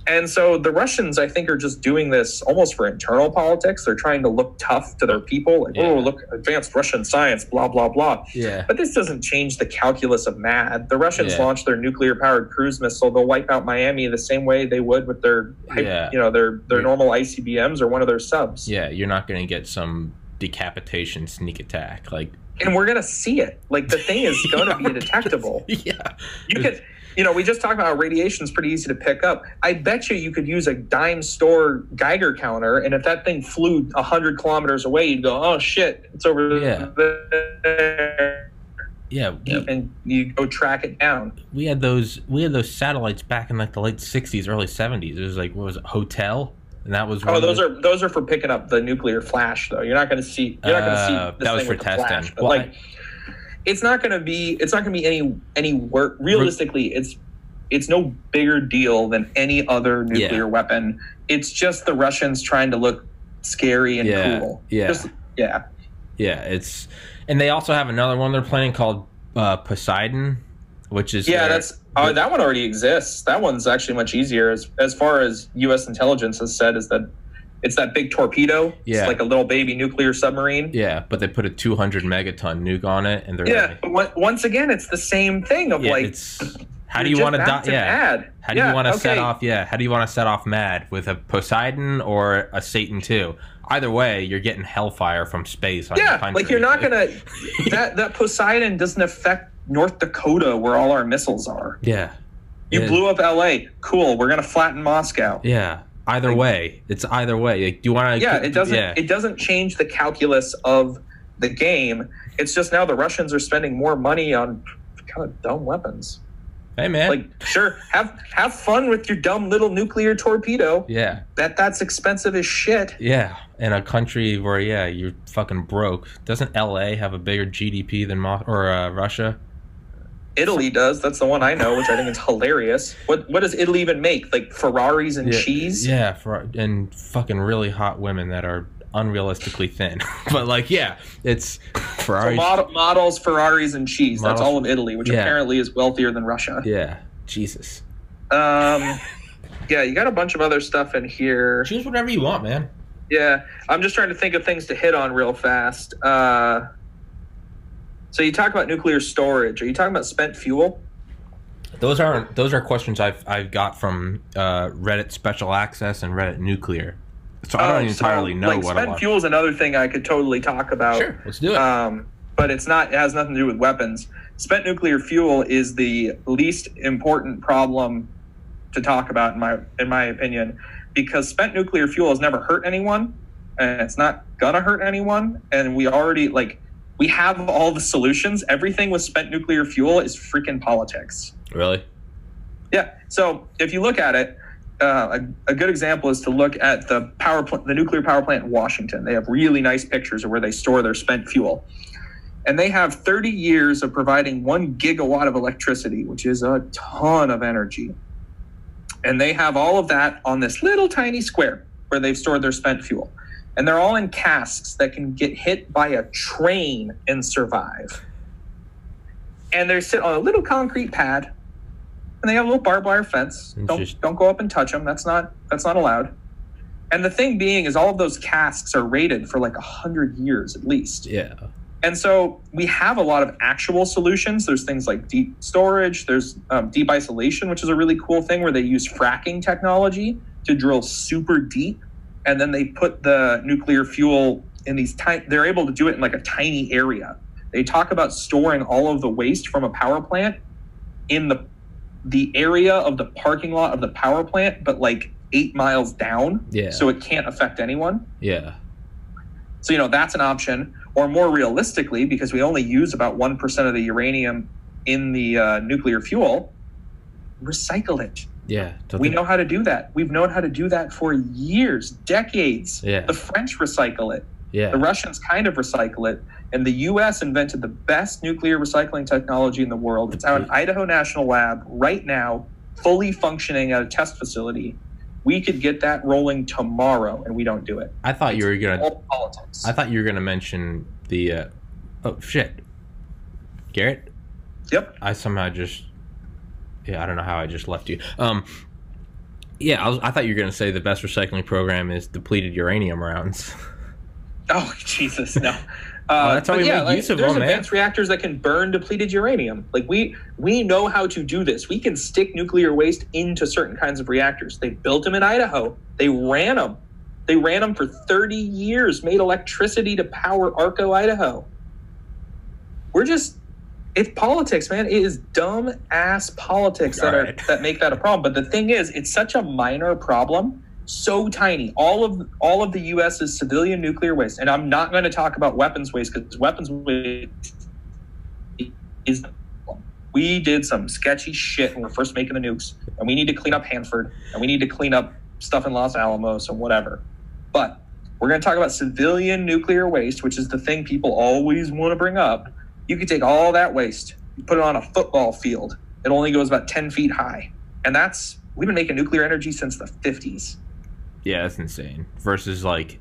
And so the Russians, I think, are just doing this almost for internal politics. They're trying to look tough to their people, like, oh, Yeah. oh, look, advanced Russian science, blah, blah, blah. Yeah, But this doesn't change the calculus of MAD. The Russians Yeah. launched their nuclear-powered cruise missile. They'll wipe out Miami the same way they would with their, Yeah. you know, their their normal ICBMs or one of their subs. yeah. You're not going to get some decapitation sneak attack like. And we're gonna see it. Like the thing is gonna be [LAUGHS] detectable. Yeah, You could, you know, we just talked about radiation is pretty easy to pick up. I bet you you could use a dime store Geiger counter, and if that thing flew hundred kilometers away, you'd go, "Oh shit, it's over Yeah. there," yeah. We, and you go track it down. we had those we had those satellites back in like the late '60s, early '70s. It was like what was it, Hotel, and that was Oh, those the- are those are for picking up the nuclear flash, though. You're not going to see. You're not going to see. Uh, that was for testing. Flash, Well, like, it's not going to be. It's not going to be any any work. Realistically, it's it's no bigger deal than any other nuclear Yeah. weapon. It's just the Russians trying to look scary and Yeah, cool. yeah. Just- yeah. Yeah, it's and they also have another one they're planning called uh, Poseidon, which is Yeah, their- that's uh, that one already exists. That one's actually much easier. As as far as U.S. intelligence has said, is that it's that big torpedo. Yeah. It's like a little baby nuclear submarine. yeah, but they put a 200 megaton nuke on it, and they're Yeah, like, but on- once again, it's the same thing of yeah, like, it's how do you want to? Yeah, Mad. how do Yeah, you want to set off? Yeah, how do you want to set off Mad with a Poseidon or a Satan two? Either way, you're getting hellfire from space. On Yeah, like you're not gonna [LAUGHS] that that Poseidon doesn't affect North Dakota where all our missiles are. Yeah, You Yeah. blew up L.A. Cool. We're gonna flatten Moscow. Yeah, either Like- way, it's either way. Like, do you want to? Yeah, it doesn't Yeah, it doesn't change the calculus of the game. It's just now the Russians are spending more money on kind of dumb weapons. hey man. Like, sure, have have fun with your dumb little nuclear torpedo. yeah, That that's expensive as shit. yeah. In a country where yeah, you're fucking broke. Doesn't L.A. have a bigger GDP than Mo- or uh, Russia? Italy does. That's the one I know, which I think is hilarious. What what does Italy even make? Like Ferraris and yeah, cheese? Yeah, for and fucking really hot women that are unrealistically thin. [LAUGHS] but like, yeah, it's So Ferrari. mod- models, Ferraris, and cheese. That's all of Italy, which Yeah. apparently is wealthier than Russia. yeah, Jesus. Um, [LAUGHS] yeah, you got a bunch of other stuff in here. Choose whatever you want, man. Yeah, I'm just trying to think of things to hit on real fast. Uh, so you talk about nuclear storage. Are you talking about spent fuel? Those aren't those are questions I've I've got from uh, Reddit Special Access and Reddit Nuclear. So I don't Oh, so, entirely know like, what spent fuel is another thing I could totally talk about. Sure, let's do it. Um, but it's not. It has nothing to do with weapons. Spent nuclear fuel is the least important problem to talk about in my in my opinion, because spent nuclear fuel has never hurt anyone, and it's not gonna hurt anyone. And we already like we have all the solutions. Everything with spent nuclear fuel is freaking politics. really? Yeah. So if you look at it, uh, a, a good example is to look at the power plant, the nuclear power plant in Washington. They have really nice pictures of where they store their spent fuel, and they have 30 years of providing one gigawatt of electricity, which is a ton of energy. And they have all of that on this little tiny square where they've stored their spent fuel. And they're all in casks that can get hit by a train and survive. And they sit on a little concrete pad and they have a little barbed wire fence. Don't don't go up and touch them. That's not that's not allowed. And the thing being is, all of those casks are rated for like a hundred years at least. Yeah. And so we have a lot of actual solutions. There's things like deep storage. There's um, deep isolation, which is a really cool thing where they use fracking technology to drill super deep, and then they put the nuclear fuel in these tiny. They're able to do it in like a tiny area. They talk about storing all of the waste from a power plant in the the area of the parking lot of the power plant, but like eight miles down. Yeah. So it can't affect anyone. Yeah. So, you know, that's an option. Or more realistically, because we only use about 1% of the uranium in the uh, nuclear fuel, recycle it. Yeah. Don't We know how to do that. We've known how to do that for years, decades. Yeah. The French recycle it. Yeah. The Russians kind of recycle it. And the US invented the best nuclear recycling technology in the world. It's out in Idaho National Lab right now, fully functioning at a test facility. We could get that rolling tomorrow, and we don't do it. I thought you were gonna. Politics. I thought you were gonna mention the. Uh, oh shit, Gerrit. Yep. I somehow just. Yeah, I don't know how I just left you. Um. Yeah, I, was, I thought you were gonna say the best recycling program is depleted uranium rounds. [LAUGHS] Oh Jesus, no. [LAUGHS] Uh, Oh, that's how we yeah, make like, use of there's them, man. advanced reactors that can burn depleted uranium. Like we we know how to do this. We can stick nuclear waste into certain kinds of reactors. They built them in Idaho. They ran them. They ran them for 30 years. Made electricity to power Arco, Idaho. We're just it's politics, man. It is dumb ass politics that All are that make that a problem. But the thing is, it's such a minor problem, so tiny. All of all of the U.S.'s civilian nuclear waste, and I'm not going to talk about weapons waste because weapons waste is. We did some sketchy shit when we are first making the nukes, and we need to clean up Hanford, and we need to clean up stuff in Los Alamos and whatever. But we're going to talk about civilian nuclear waste, which is the thing people always want to bring up. You could take all that waste, put it on a football field. It only goes about 10 feet high. And that's, we've been making nuclear energy since the 50s. Yeah, that's insane. Versus like,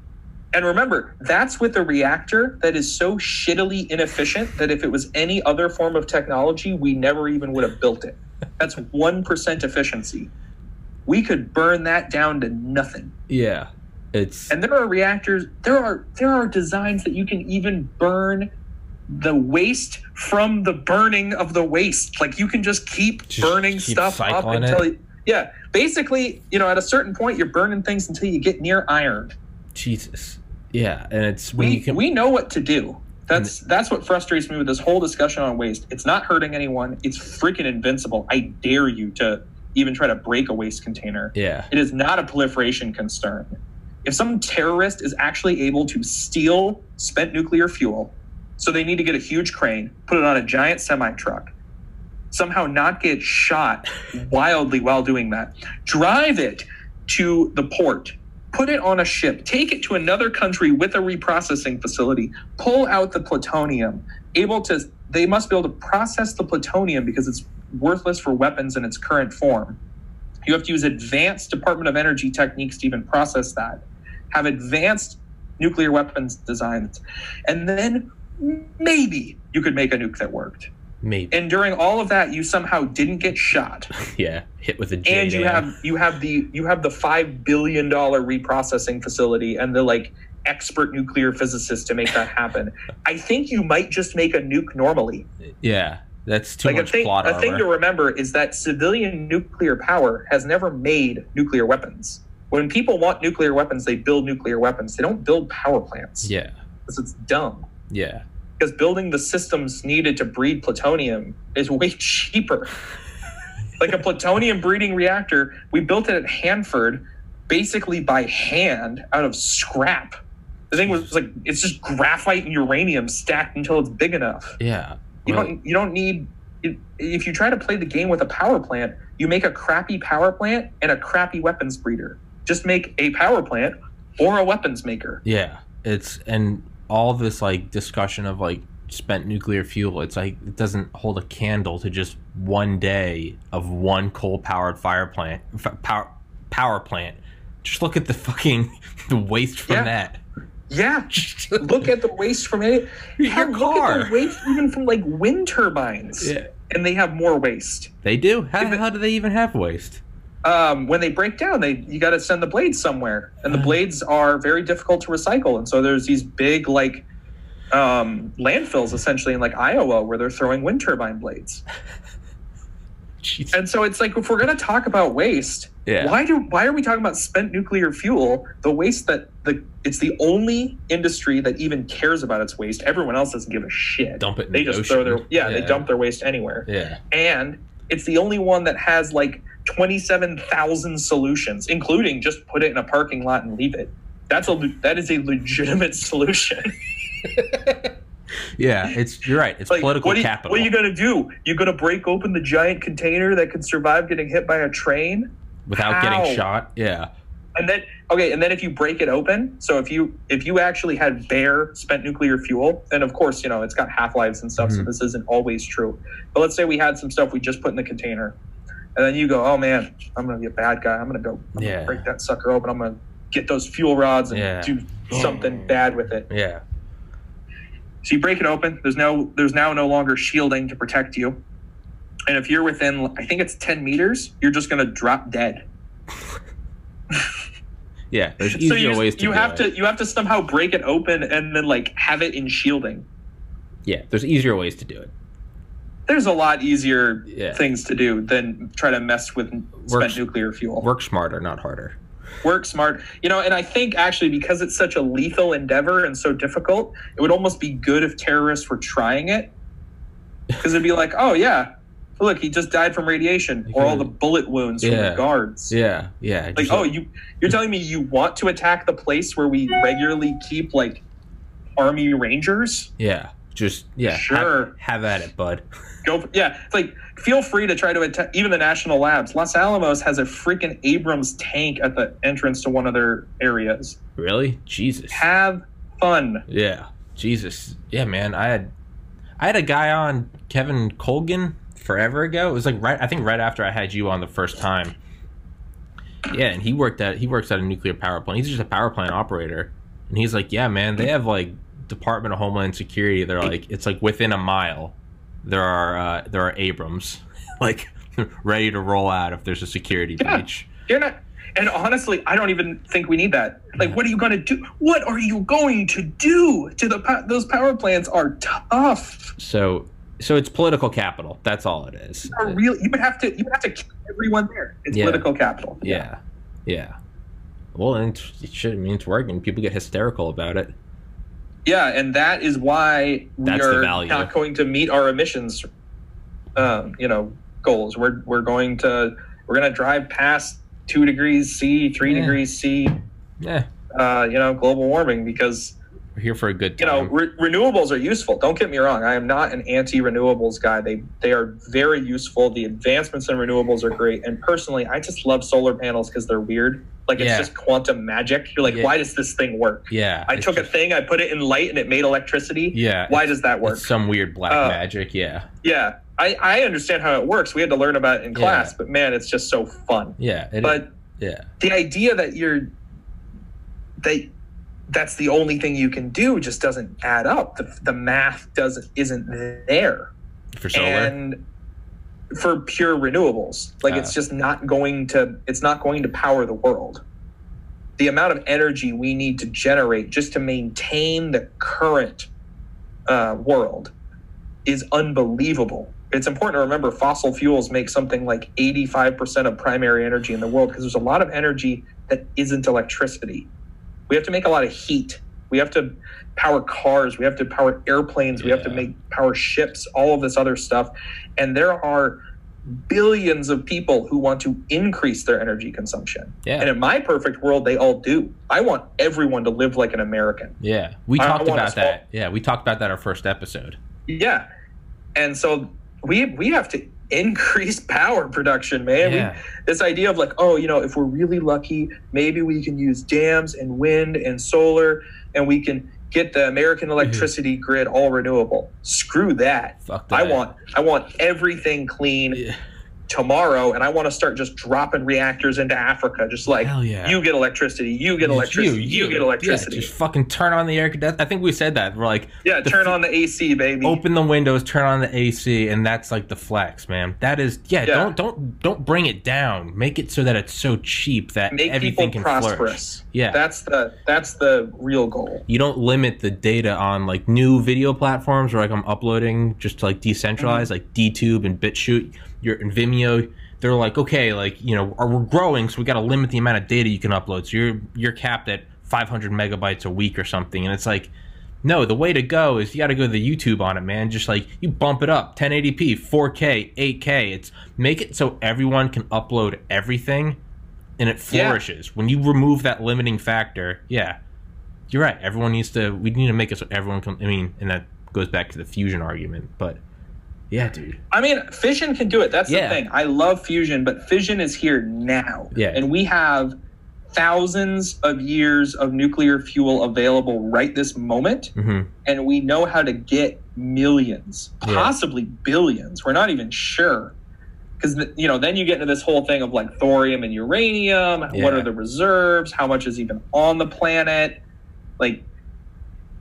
And remember, that's with a reactor that is so shittily inefficient that if it was any other form of technology, we never even would have built it. That's 1% efficiency. We could burn that down to nothing. yeah, it's And there are reactors, there are there are designs that you can even burn the waste from the burning of the waste. Like you can just keep Just burning keep stuff up until it? you, yeah. Basically, you know, at a certain point you're burning things until you get near iron. Jesus. Yeah, and it's We can. we know what to do. That's that's what frustrates me with this whole discussion on waste. It's not hurting anyone. It's freaking invincible. I dare you to even try to break a waste container. yeah, It is not a proliferation concern. If some terrorist is actually able to steal spent nuclear fuel, so they need to get a huge crane, put it on a giant semi truck, somehow not get shot [LAUGHS] wildly while doing that, drive it to the port, put it on a ship, take it to another country with a reprocessing facility, pull out the plutonium, able to, they must be able to process the plutonium because it's worthless for weapons in its current form. You have to use advanced Department of Energy techniques to even process that, have advanced nuclear weapons designs, and then maybe you could make a nuke that worked. maybe. And during all of that, you somehow didn't get shot, [LAUGHS] yeah, hit with a J. and you have you have the you have the five billion dollar reprocessing facility and the like expert nuclear physicists to make that happen. [LAUGHS] I think you might just make a nuke normally. Yeah, that's too like a much thing, plot a thing to remember is that civilian nuclear power has never made nuclear weapons. When people want nuclear weapons, they build nuclear weapons. They don't build power plants yeah, because it's dumb. Yeah, Because building the systems needed to breed plutonium is way [LAUGHS] cheaper. like a plutonium breeding reactor, we built it at Hanford basically by hand out of scrap. The thing was like it's just graphite and uranium stacked until it's big enough. yeah. You Well, don't you don't need if- if you try to play the game with a power plant, you make a crappy power plant and a crappy weapons breeder. Just make a power plant or a weapons maker. Yeah, it's and all this like discussion of like spent nuclear fuel. It's like it doesn't hold a candle to just one day of one coal powered fire plant f- power power plant. Just look at the fucking [LAUGHS] the waste from Yeah. that. Yeah. look at the waste from it. [LAUGHS] Your Hell, look at the waste even from like wind turbines. Yeah. And they have more waste. They do. How If hell do they even have waste? Um, when they break down, they you got to send the blades somewhere, and the Uh. blades are very difficult to recycle. And so there's these big like um, landfills essentially in like Iowa where they're throwing wind turbine blades. [LAUGHS] Jeez. And so it's like if we're going to talk about waste, Yeah. why do why are we talking about spent nuclear fuel? The waste that the it's the only industry that even cares about its waste. Everyone else doesn't give a shit. Dump it They the just throw their yeah, they dump their waste anywhere. Yeah. And It's the only one that has like 27,000 solutions, including just put it in a parking lot and leave it. That's a that is a legitimate [LAUGHS] solution. Yeah, it's you're right. It's like, political what you, capital. what are you gonna do? You're gonna break open the giant container that can survive getting hit by a train? without How? getting shot. Yeah. And then okay, and then if you break it open, so if you if you actually had bare spent nuclear fuel, then of course you know it's got half lives and stuff, so Mhm. this isn't always true. But let's say we had some stuff we just put in the container, and then you go, oh man, I'm gonna be a bad guy. I'm gonna go I'm gonna break that sucker open. I'm gonna get those fuel rods and Yeah. do something bad with it. Yeah. So you break it open. There's no there's now no longer shielding to protect you. And if you're within I think it's 10 meters, you're just gonna drop dead. [LAUGHS] Yeah. There's so easier you, ways to you have it. to you have to somehow break it open and then like have it in shielding. Yeah. There's easier ways to do it. There's a lot easier Yeah. things to do than try to mess with spent nuclear fuel. Work smarter, not harder. Work smart. You know, and I think actually because it's such a lethal endeavor and so difficult, it would almost be good if terrorists were trying it. Because it'd be like, oh yeah, look, he just died from radiation or all the bullet wounds from the guards. Yeah. Yeah. Like, oh, you you're telling me you want to attack the place where we regularly keep like army rangers? Yeah. Just yeah. have- Sure. Have, at it, bud. Go for, yeah. It's like feel free to try to attack even the national labs. Los Alamos has a freaking Abrams tank at the entrance to one of their areas. Really? Jesus. Have fun. Yeah. Jesus. Yeah, man. I had I had a guy on Kevin Colgan forever ago. It was like right I think right after I had you on the first time. Yeah, and he worked at he works at a nuclear power plant. He's just a power plant operator. And he's like, "Yeah, man, they have like Department of Homeland Security. They're like it's like within a mile there are uh, there are Abrams [LAUGHS] like [LAUGHS] ready to roll out if there's a security Yeah. breach." You're not. And honestly, I don't even think we need that. Like, what are you going to do? What are you going to do to the those power plants? Are tough. So so it's political capital. That's all it is. Real. You would have to. You would have to kill everyone there. It's Yeah. political capital. Yeah, yeah. Well, and it should I mean it's working. People get hysterical about it. Yeah, and that is why we That's the are value. not going to meet our emissions, um, you know, goals. We're we're going to we're going to drive past two degrees C, three Yeah. degrees C, Yeah, uh, you know, global warming because we're here for a good you know re- renewables are useful. Don't get me wrong. I am not an anti-renewables guy. They they are very useful. The advancements in renewables are great. And personally, I just love solar panels because they're weird. Like it's Yeah. just quantum magic. You're like, Yeah. why does this thing work? yeah, I took a thing, I put it in light, and it made electricity. Yeah, Why does that work? Some weird black Uh, magic. Yeah, Yeah, I, I understand how it works. We had to learn about it in class, but man, it's just so fun. yeah, But yeah, the idea that you're that that's the only thing you can do just doesn't add up. The, the math doesn't isn't there, for solar. and for pure renewables, like it's just not going to it's not going to power the world. The amount of energy we need to generate just to maintain the current uh, world is unbelievable. It's important to remember fossil fuels make something like 85% of primary energy in the world because there's a lot of energy that isn't electricity. We have to make a lot of heat. We have to power cars. We have to power airplanes. We have to make power ships, all of this other stuff. And there are billions of people who want to increase their energy consumption. Yeah. And in my perfect world, they all do. I want everyone to live like an American. yeah, we I- talked about that. Yeah, we talked about that our first episode. Yeah. And so we we have to increase [LAUGHS] power production, man. We- this idea of like, oh, you know, if we're really lucky, maybe we can use dams and wind and solar and we can get the American mhm. electricity grid all renewable. Screw that. Fuck I want I want everything clean Yeah. Tomorrow and I want to start just dropping reactors into Africa just like yeah. you get electricity, you get electricity, you, get electricity. Yeah, just fucking turn on the air. I think we said that. We're like, Yeah, turn f- on the AC, baby. open the windows, turn on the AC, and that's like the flex, man. That is, yeah. Yeah. Don't don't don't bring it down. Make it so that it's so cheap that Make everything people can flourish. prosperous. Yeah. That's the that's the real goal. you don't limit the data on like new video platforms where like I'm uploading just to like decentralize mm-hmm. like DTube and BitChute. You're in Vimeo. They're like, okay, like you know, we're growing, so we got to limit the amount of data you can upload. So you're you're capped at 500 megabytes a week or something, and it's like, No, the way to go is you got to go to the YouTube on it, man. Just like you bump it up, 1080p, 4K, 8K. It's make it so everyone can upload everything, and it Yeah. flourishes. When you remove that limiting factor, yeah, you're right. Everyone needs to. We need to make it so everyone can. I mean, and that goes back to the fusion argument, but yeah, dude. I mean, fission can do it. That's Yeah. the thing. I love fusion, but fission is here now. Yeah. And we have thousands of years of nuclear fuel available right this moment. hmm And we know how to get millions, Yeah. possibly billions. We're not even sure. Because, you know, then you get into this whole thing of like thorium and uranium. What are the reserves? How much is even on the planet? Like,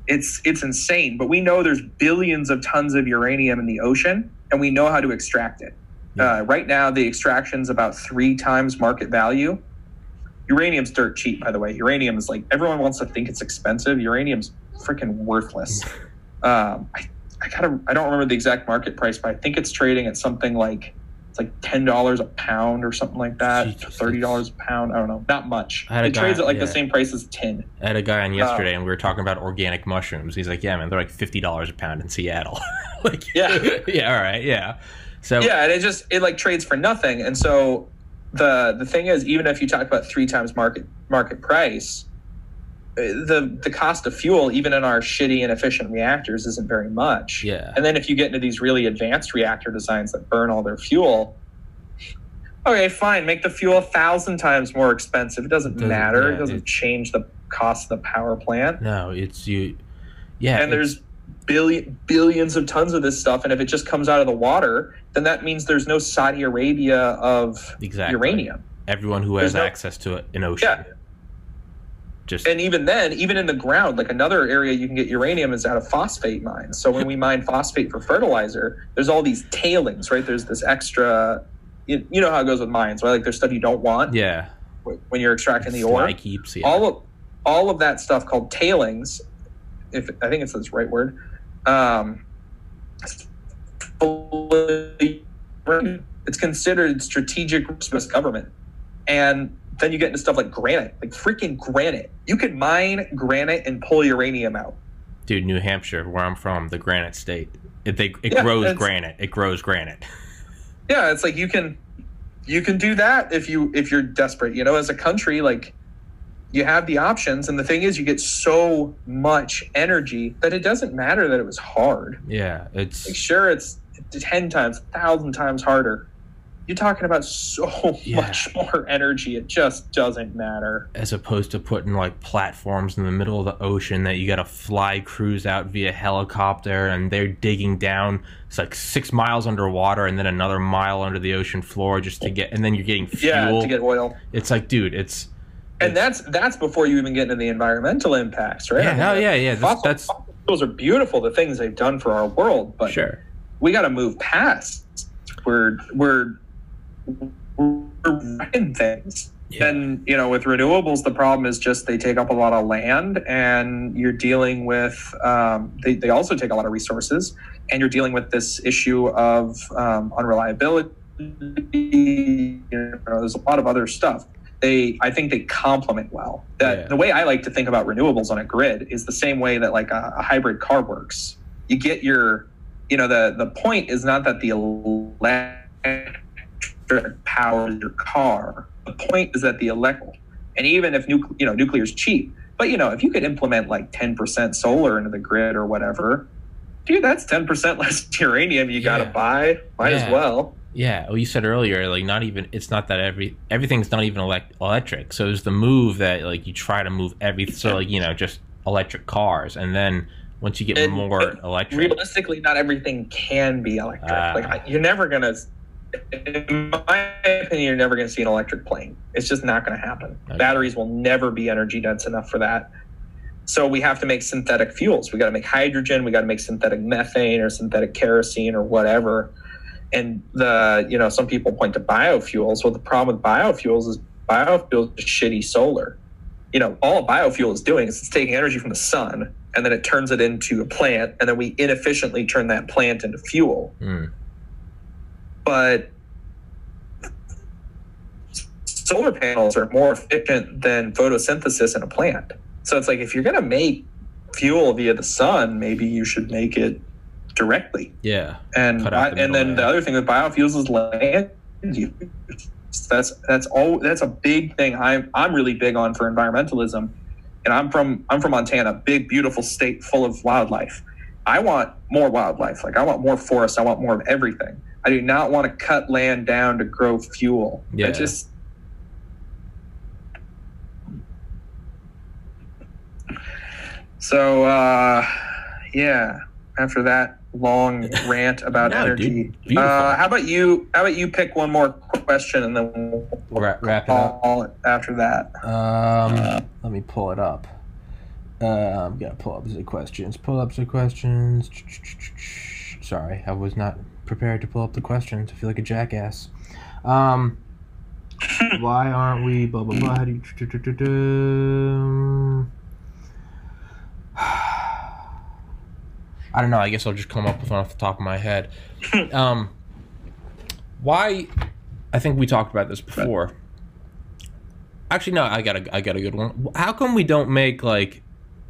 it's it's insane. But we know there's billions of tons of uranium in the ocean, and we know how to extract it. Yeah. Uh, right now, the extraction's about three times market value. Uranium's dirt cheap, by the way. Uranium is like everyone wants to think it's expensive. Uranium's freaking worthless. [LAUGHS] um, I, I gotta I don't remember the exact market price, but I think it's trading at something like it's like ten dollars a pound or something like that. Thirty dollars a pound. I don't know. Not much. I had a It trades at like yeah. the same price as tin. I had a guy Uh, on yesterday, and we were talking about organic mushrooms. He's like, "Yeah, man, they're like fifty dollars a pound in Seattle." [LAUGHS] like, Yeah. [LAUGHS] yeah, all right, yeah. So yeah and it just it like trades for nothing and so the the thing is even if you talk about three times market market price uh, the the cost of fuel even in our shitty and efficient reactors isn't very much Yeah. and then if you get into these really advanced reactor designs that burn all their fuel okay fine make the fuel a thousand times more expensive it doesn't, Doesn't- matter yeah, it doesn't change the cost of the power plant no, it's you. Yeah, and there's billion billions of tons of this stuff and if it just comes out of the water then that means there's no saudi arabia of Exactly. uranium everyone who has no- access to an ocean. Yeah. Just and even then even in the ground like another area you can get uranium is out of phosphate mines. So when we mine phosphate for fertilizer there's all these tailings right? There's this extra you, you know how it goes with mines right? Like there's stuff you don't want yeah, when you're extracting the ore. Yeah. all of all of that stuff called tailings if i think it's the right word um it's considered strategic government. And then you get into stuff like granite like freaking granite you can mine granite and pull uranium out Dude, New Hampshire, where I'm from, the granite state. It they, it Yeah, grows granite. It grows granite. [LAUGHS] yeah it's like you can you can do that if you if you're desperate you know as a country like you have the options and the thing is you get so much energy that it doesn't matter that it was hard Yeah, like it's sure it's 10 times 1000 times harder you're talking about so [LAUGHS] Yeah. much more energy. It just doesn't matter. As opposed to putting like platforms in the middle of the ocean that you got to fly crews out via helicopter and they're digging down it's like six miles underwater and then another mile under the ocean floor just to get and then you're getting fuel yeah to get oil. It's like dude it's and that's that's before you even get into the environmental impacts right? Yeah, I mean, the yeah, yeah, fossil- that's- fossil fuels are beautiful the things they've done for our world but sure. we got to move past. We're we're things. Yeah. And you know, with renewables, the problem is just they take up a lot of land, and you're dealing with. Um, they they also take a lot of resources, and you're dealing with this issue of um, unreliability. You know, there's a lot of other stuff. They, I think they complement well. That Yeah. the way I like to think about renewables on a grid is the same way that like a, a hybrid car works. You get your you know the the point is not that the electric powers your car the point is that the electric and even if nucle- you know nuclear is cheap but you know if you could implement like 10% solar into the grid or whatever dude that's 10% [LAUGHS] less uranium you got to buy might Yeah. as well Yeah, well, you said earlier, like not even it's not that every everything's not even elect, electric. So it's the move that like you try to move everything. So like you know just electric cars, and then once you get And- more electric, realistically not everything can be electric Ah. like you're never gonna in my opinion you're never gonna see an electric plane. It's just not gonna happen. Okay. batteries will never be energy dense enough for that. So we have to make synthetic fuels. We got to make hydrogen we got to make synthetic methane or synthetic kerosene or whatever. And the you know some people point to biofuels. Well the problem with biofuels is biofuels is shitty solar. You know all biofuel is doing is it's taking energy from the sun and then it turns it into a plant and then we inefficiently turn that plant into fuel. Mm, but solar panels are more efficient than photosynthesis in a plant. So it's like if you're going to make fuel via the sun, maybe you should make it directly. Yeah. And I- the and then the other thing with biofuels is land use. That's that's all that's a big thing. I'm I'm really big on for environmentalism, and I'm from I'm from Montana, big beautiful state full of wildlife. I want more wildlife. Like I want more forests, I want more of everything. I do not want to cut land down to grow fuel. Yeah. I just so uh, yeah. After that long [LAUGHS] rant about No, energy, dude. Uh, how about you? How about you pick one more question and then we'll Wrap, wrap it up. after that. Um, let me pull it up. Uh, I'm gonna pull up the questions. Pull up the questions. Sorry, I was not prepared to pull up the questions. I feel like a jackass. Um, [LAUGHS] why aren't we? Blah blah blah. How do you? [SIGHS] I don't know. I guess I'll just come up with one off the top of my head. [LAUGHS] Um, why? I think we talked about this before. Actually, no. I got a I got a good one. How come we don't make like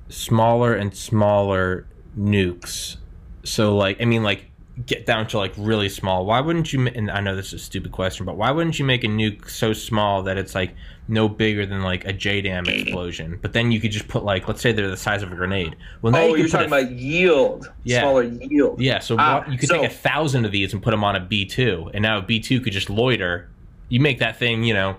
smaller and smaller nukes? So like, I mean, like get down to like really small. Why wouldn't you? And I know this is a stupid question, but why wouldn't you make a nuke so small that it's like no bigger than like a JDAM explosion? But then you could just put like, let's say they're the size of a grenade. Well, now Oh, you you're talking a- about yield, Yeah. smaller yield. yeah, so Ah, what, you could so- take a thousand of these and put them on a B two, and now a B two could just loiter. You make that thing, you know,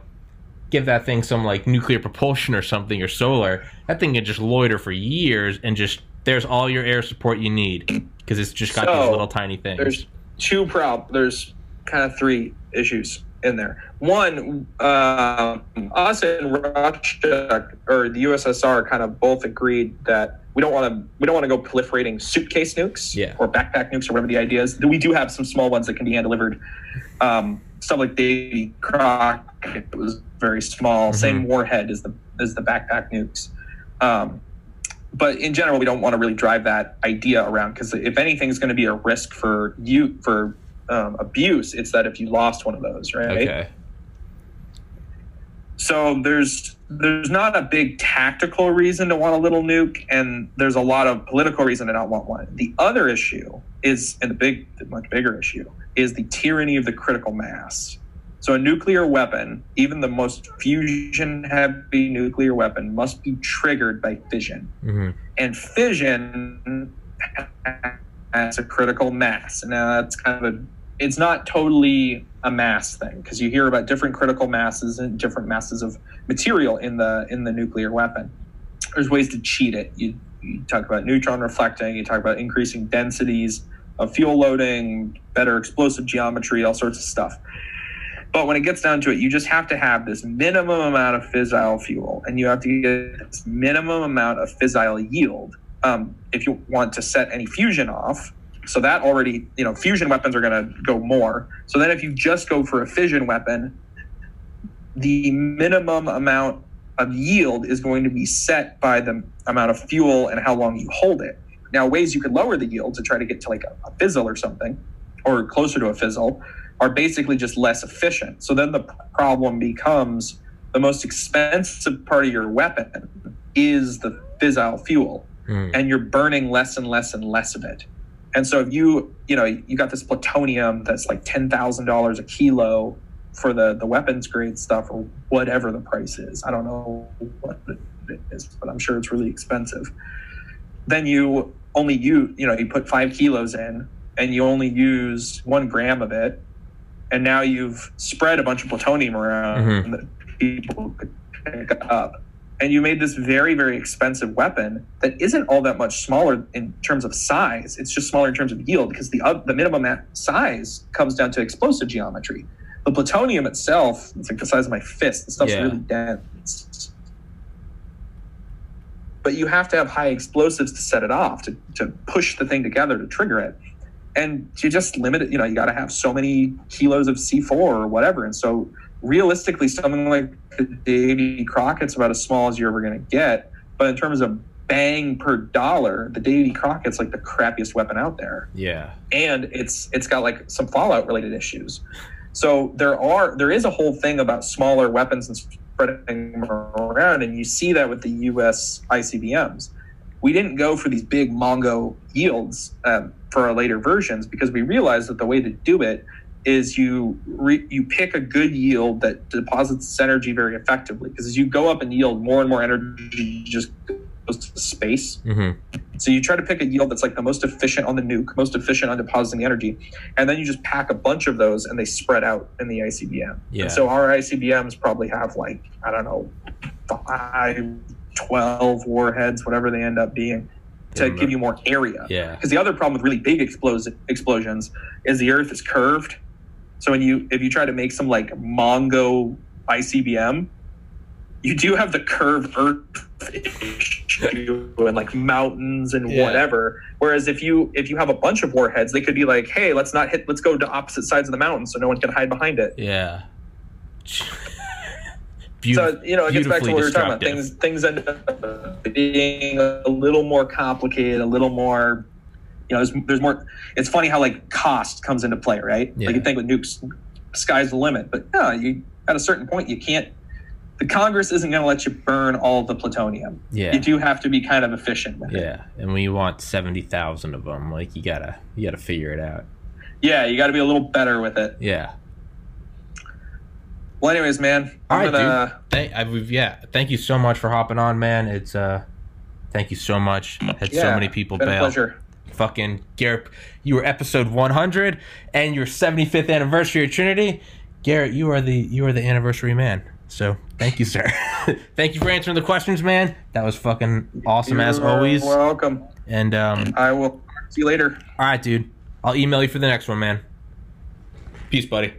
give that thing some like nuclear propulsion or something or solar. That thing could just loiter for years and just there's all your air support you need because it's just got these little tiny things. There's two prob. There's kind of three issues in there. One, um, us and Russia or the USSR kind of both agreed that we don't want to we don't want to go proliferating suitcase nukes Yeah. or backpack nukes or whatever the idea is. We do have some small ones that can be hand delivered. Um, stuff like Davy Crockett was very small. Same warhead as the as the backpack nukes. Um, but in general, we don't want to really drive that idea around because if anything is going to be a risk for you for um, abuse, it's that if you lost one of those, right? okay. So there's there's not a big tactical reason to want a little nuke, and there's a lot of political reason to not want one. The other issue is, and the big, the much bigger issue, is the tyranny of the critical mass. So a nuclear weapon, even the most fusion-heavy nuclear weapon, must be triggered by fission hmm and fission has a critical mass. Now that's kind of a it's not totally a mass thing because you hear about different critical masses and different masses of material in the in the nuclear weapon. There's ways to cheat it. You, you talk about neutron reflecting. You talk about increasing densities of fuel loading, better explosive geometry, all sorts of stuff. But when it gets down to it, you just have to have this minimum amount of fissile fuel, and you have to get this minimum amount of fissile yield um, if you want to set any fusion off. So that already, you know, fusion weapons are going to go more. So then if you just go for a fission weapon, the minimum amount of yield is going to be set by the amount of fuel and how long you hold it. Now, ways you could lower the yield to try to get to like a, a fizzle or something, or closer to a fizzle, are basically just less efficient. So then the problem becomes the most expensive part of your weapon is the fissile fuel Hmm. and you're burning less and less and less of it. And so if you, you know, you got this plutonium that's like ten thousand dollars a kilo for the the weapons grade stuff or whatever the price is. I don't know what it is, but I'm sure it's really expensive. Then you only you you know you put five kilos in and you only use one gram of it, and now you've spread a bunch of plutonium around that people could pick up. And you made this very very expensive weapon that isn't all that much smaller in terms of size. It's just smaller in terms of yield because the uh, the minimum size comes down to explosive geometry. The plutonium itself it's like the size of my fist. The stuff's Yeah. really dense. But you have to have high explosives to set it off to, to push the thing together to trigger it and you just limit it you know you got to have so many kilos of c4 or whatever. And so realistically something like the davy crockett's about as small as you're ever going to get but in terms of bang per dollar the davy crockett's like the crappiest weapon out there. Yeah. and it's it's got like some fallout related issues. So there are there is a whole thing about smaller weapons and spreading them around and you see that with the us icbms we didn't go for these big Mongo yields um, for our later versions because we realized that the way to do it is you re- you pick a good yield that deposits its energy very effectively because as you go up in yield, more and more energy just goes to space. Mm-hmm. So you try to pick a yield that's like the most efficient on the nuke, most efficient on depositing the energy, and then you just pack a bunch of those and they spread out in the ICBM. Yeah. And so our ICBMs probably have like I don't know, five, 12 warheads, whatever they end up being, to Yeah. give you more area. Yeah. Because the other problem with really big explos- explosions is the Earth is curved. So when you if you try to make some like Mongo ICBM, you do have the curved Earth issue and like mountains and Yeah. whatever. Whereas if you if you have a bunch of warheads, they could be like, hey, let's not hit. Let's go to opposite sides of the mountain so no one can hide behind it. Yeah. So you know, it gets back to what we were talking about. Things things end up being a little more complicated, a little more. You know, there's, there's more. It's funny how like cost comes into play, right? Yeah. Like you think with nukes, sky's the limit, but no, you at a certain point you can't. The Congress isn't going to let you burn all the plutonium. Yeah. You do have to be kind of efficient with it. Yeah, and when you want seventy thousand of them, like you gotta you gotta figure it out. Yeah, you got to be a little better with it. Yeah. Well, anyways, man, All gonna. dude. Thank, I, yeah, thank you so much for hopping on, man. It's uh, thank you so much. Had so many people been a pleasure. Fucking Gerrit, you were episode one hundred and your seventy fifth anniversary of Trinity. Gerrit, you are the you are the anniversary man. So thank you, sir. [LAUGHS] thank you for answering the questions, man. That was fucking awesome as You're always. Welcome. And um, I will see you later. all right, dude. I'll email you for the next one, man. Peace, buddy.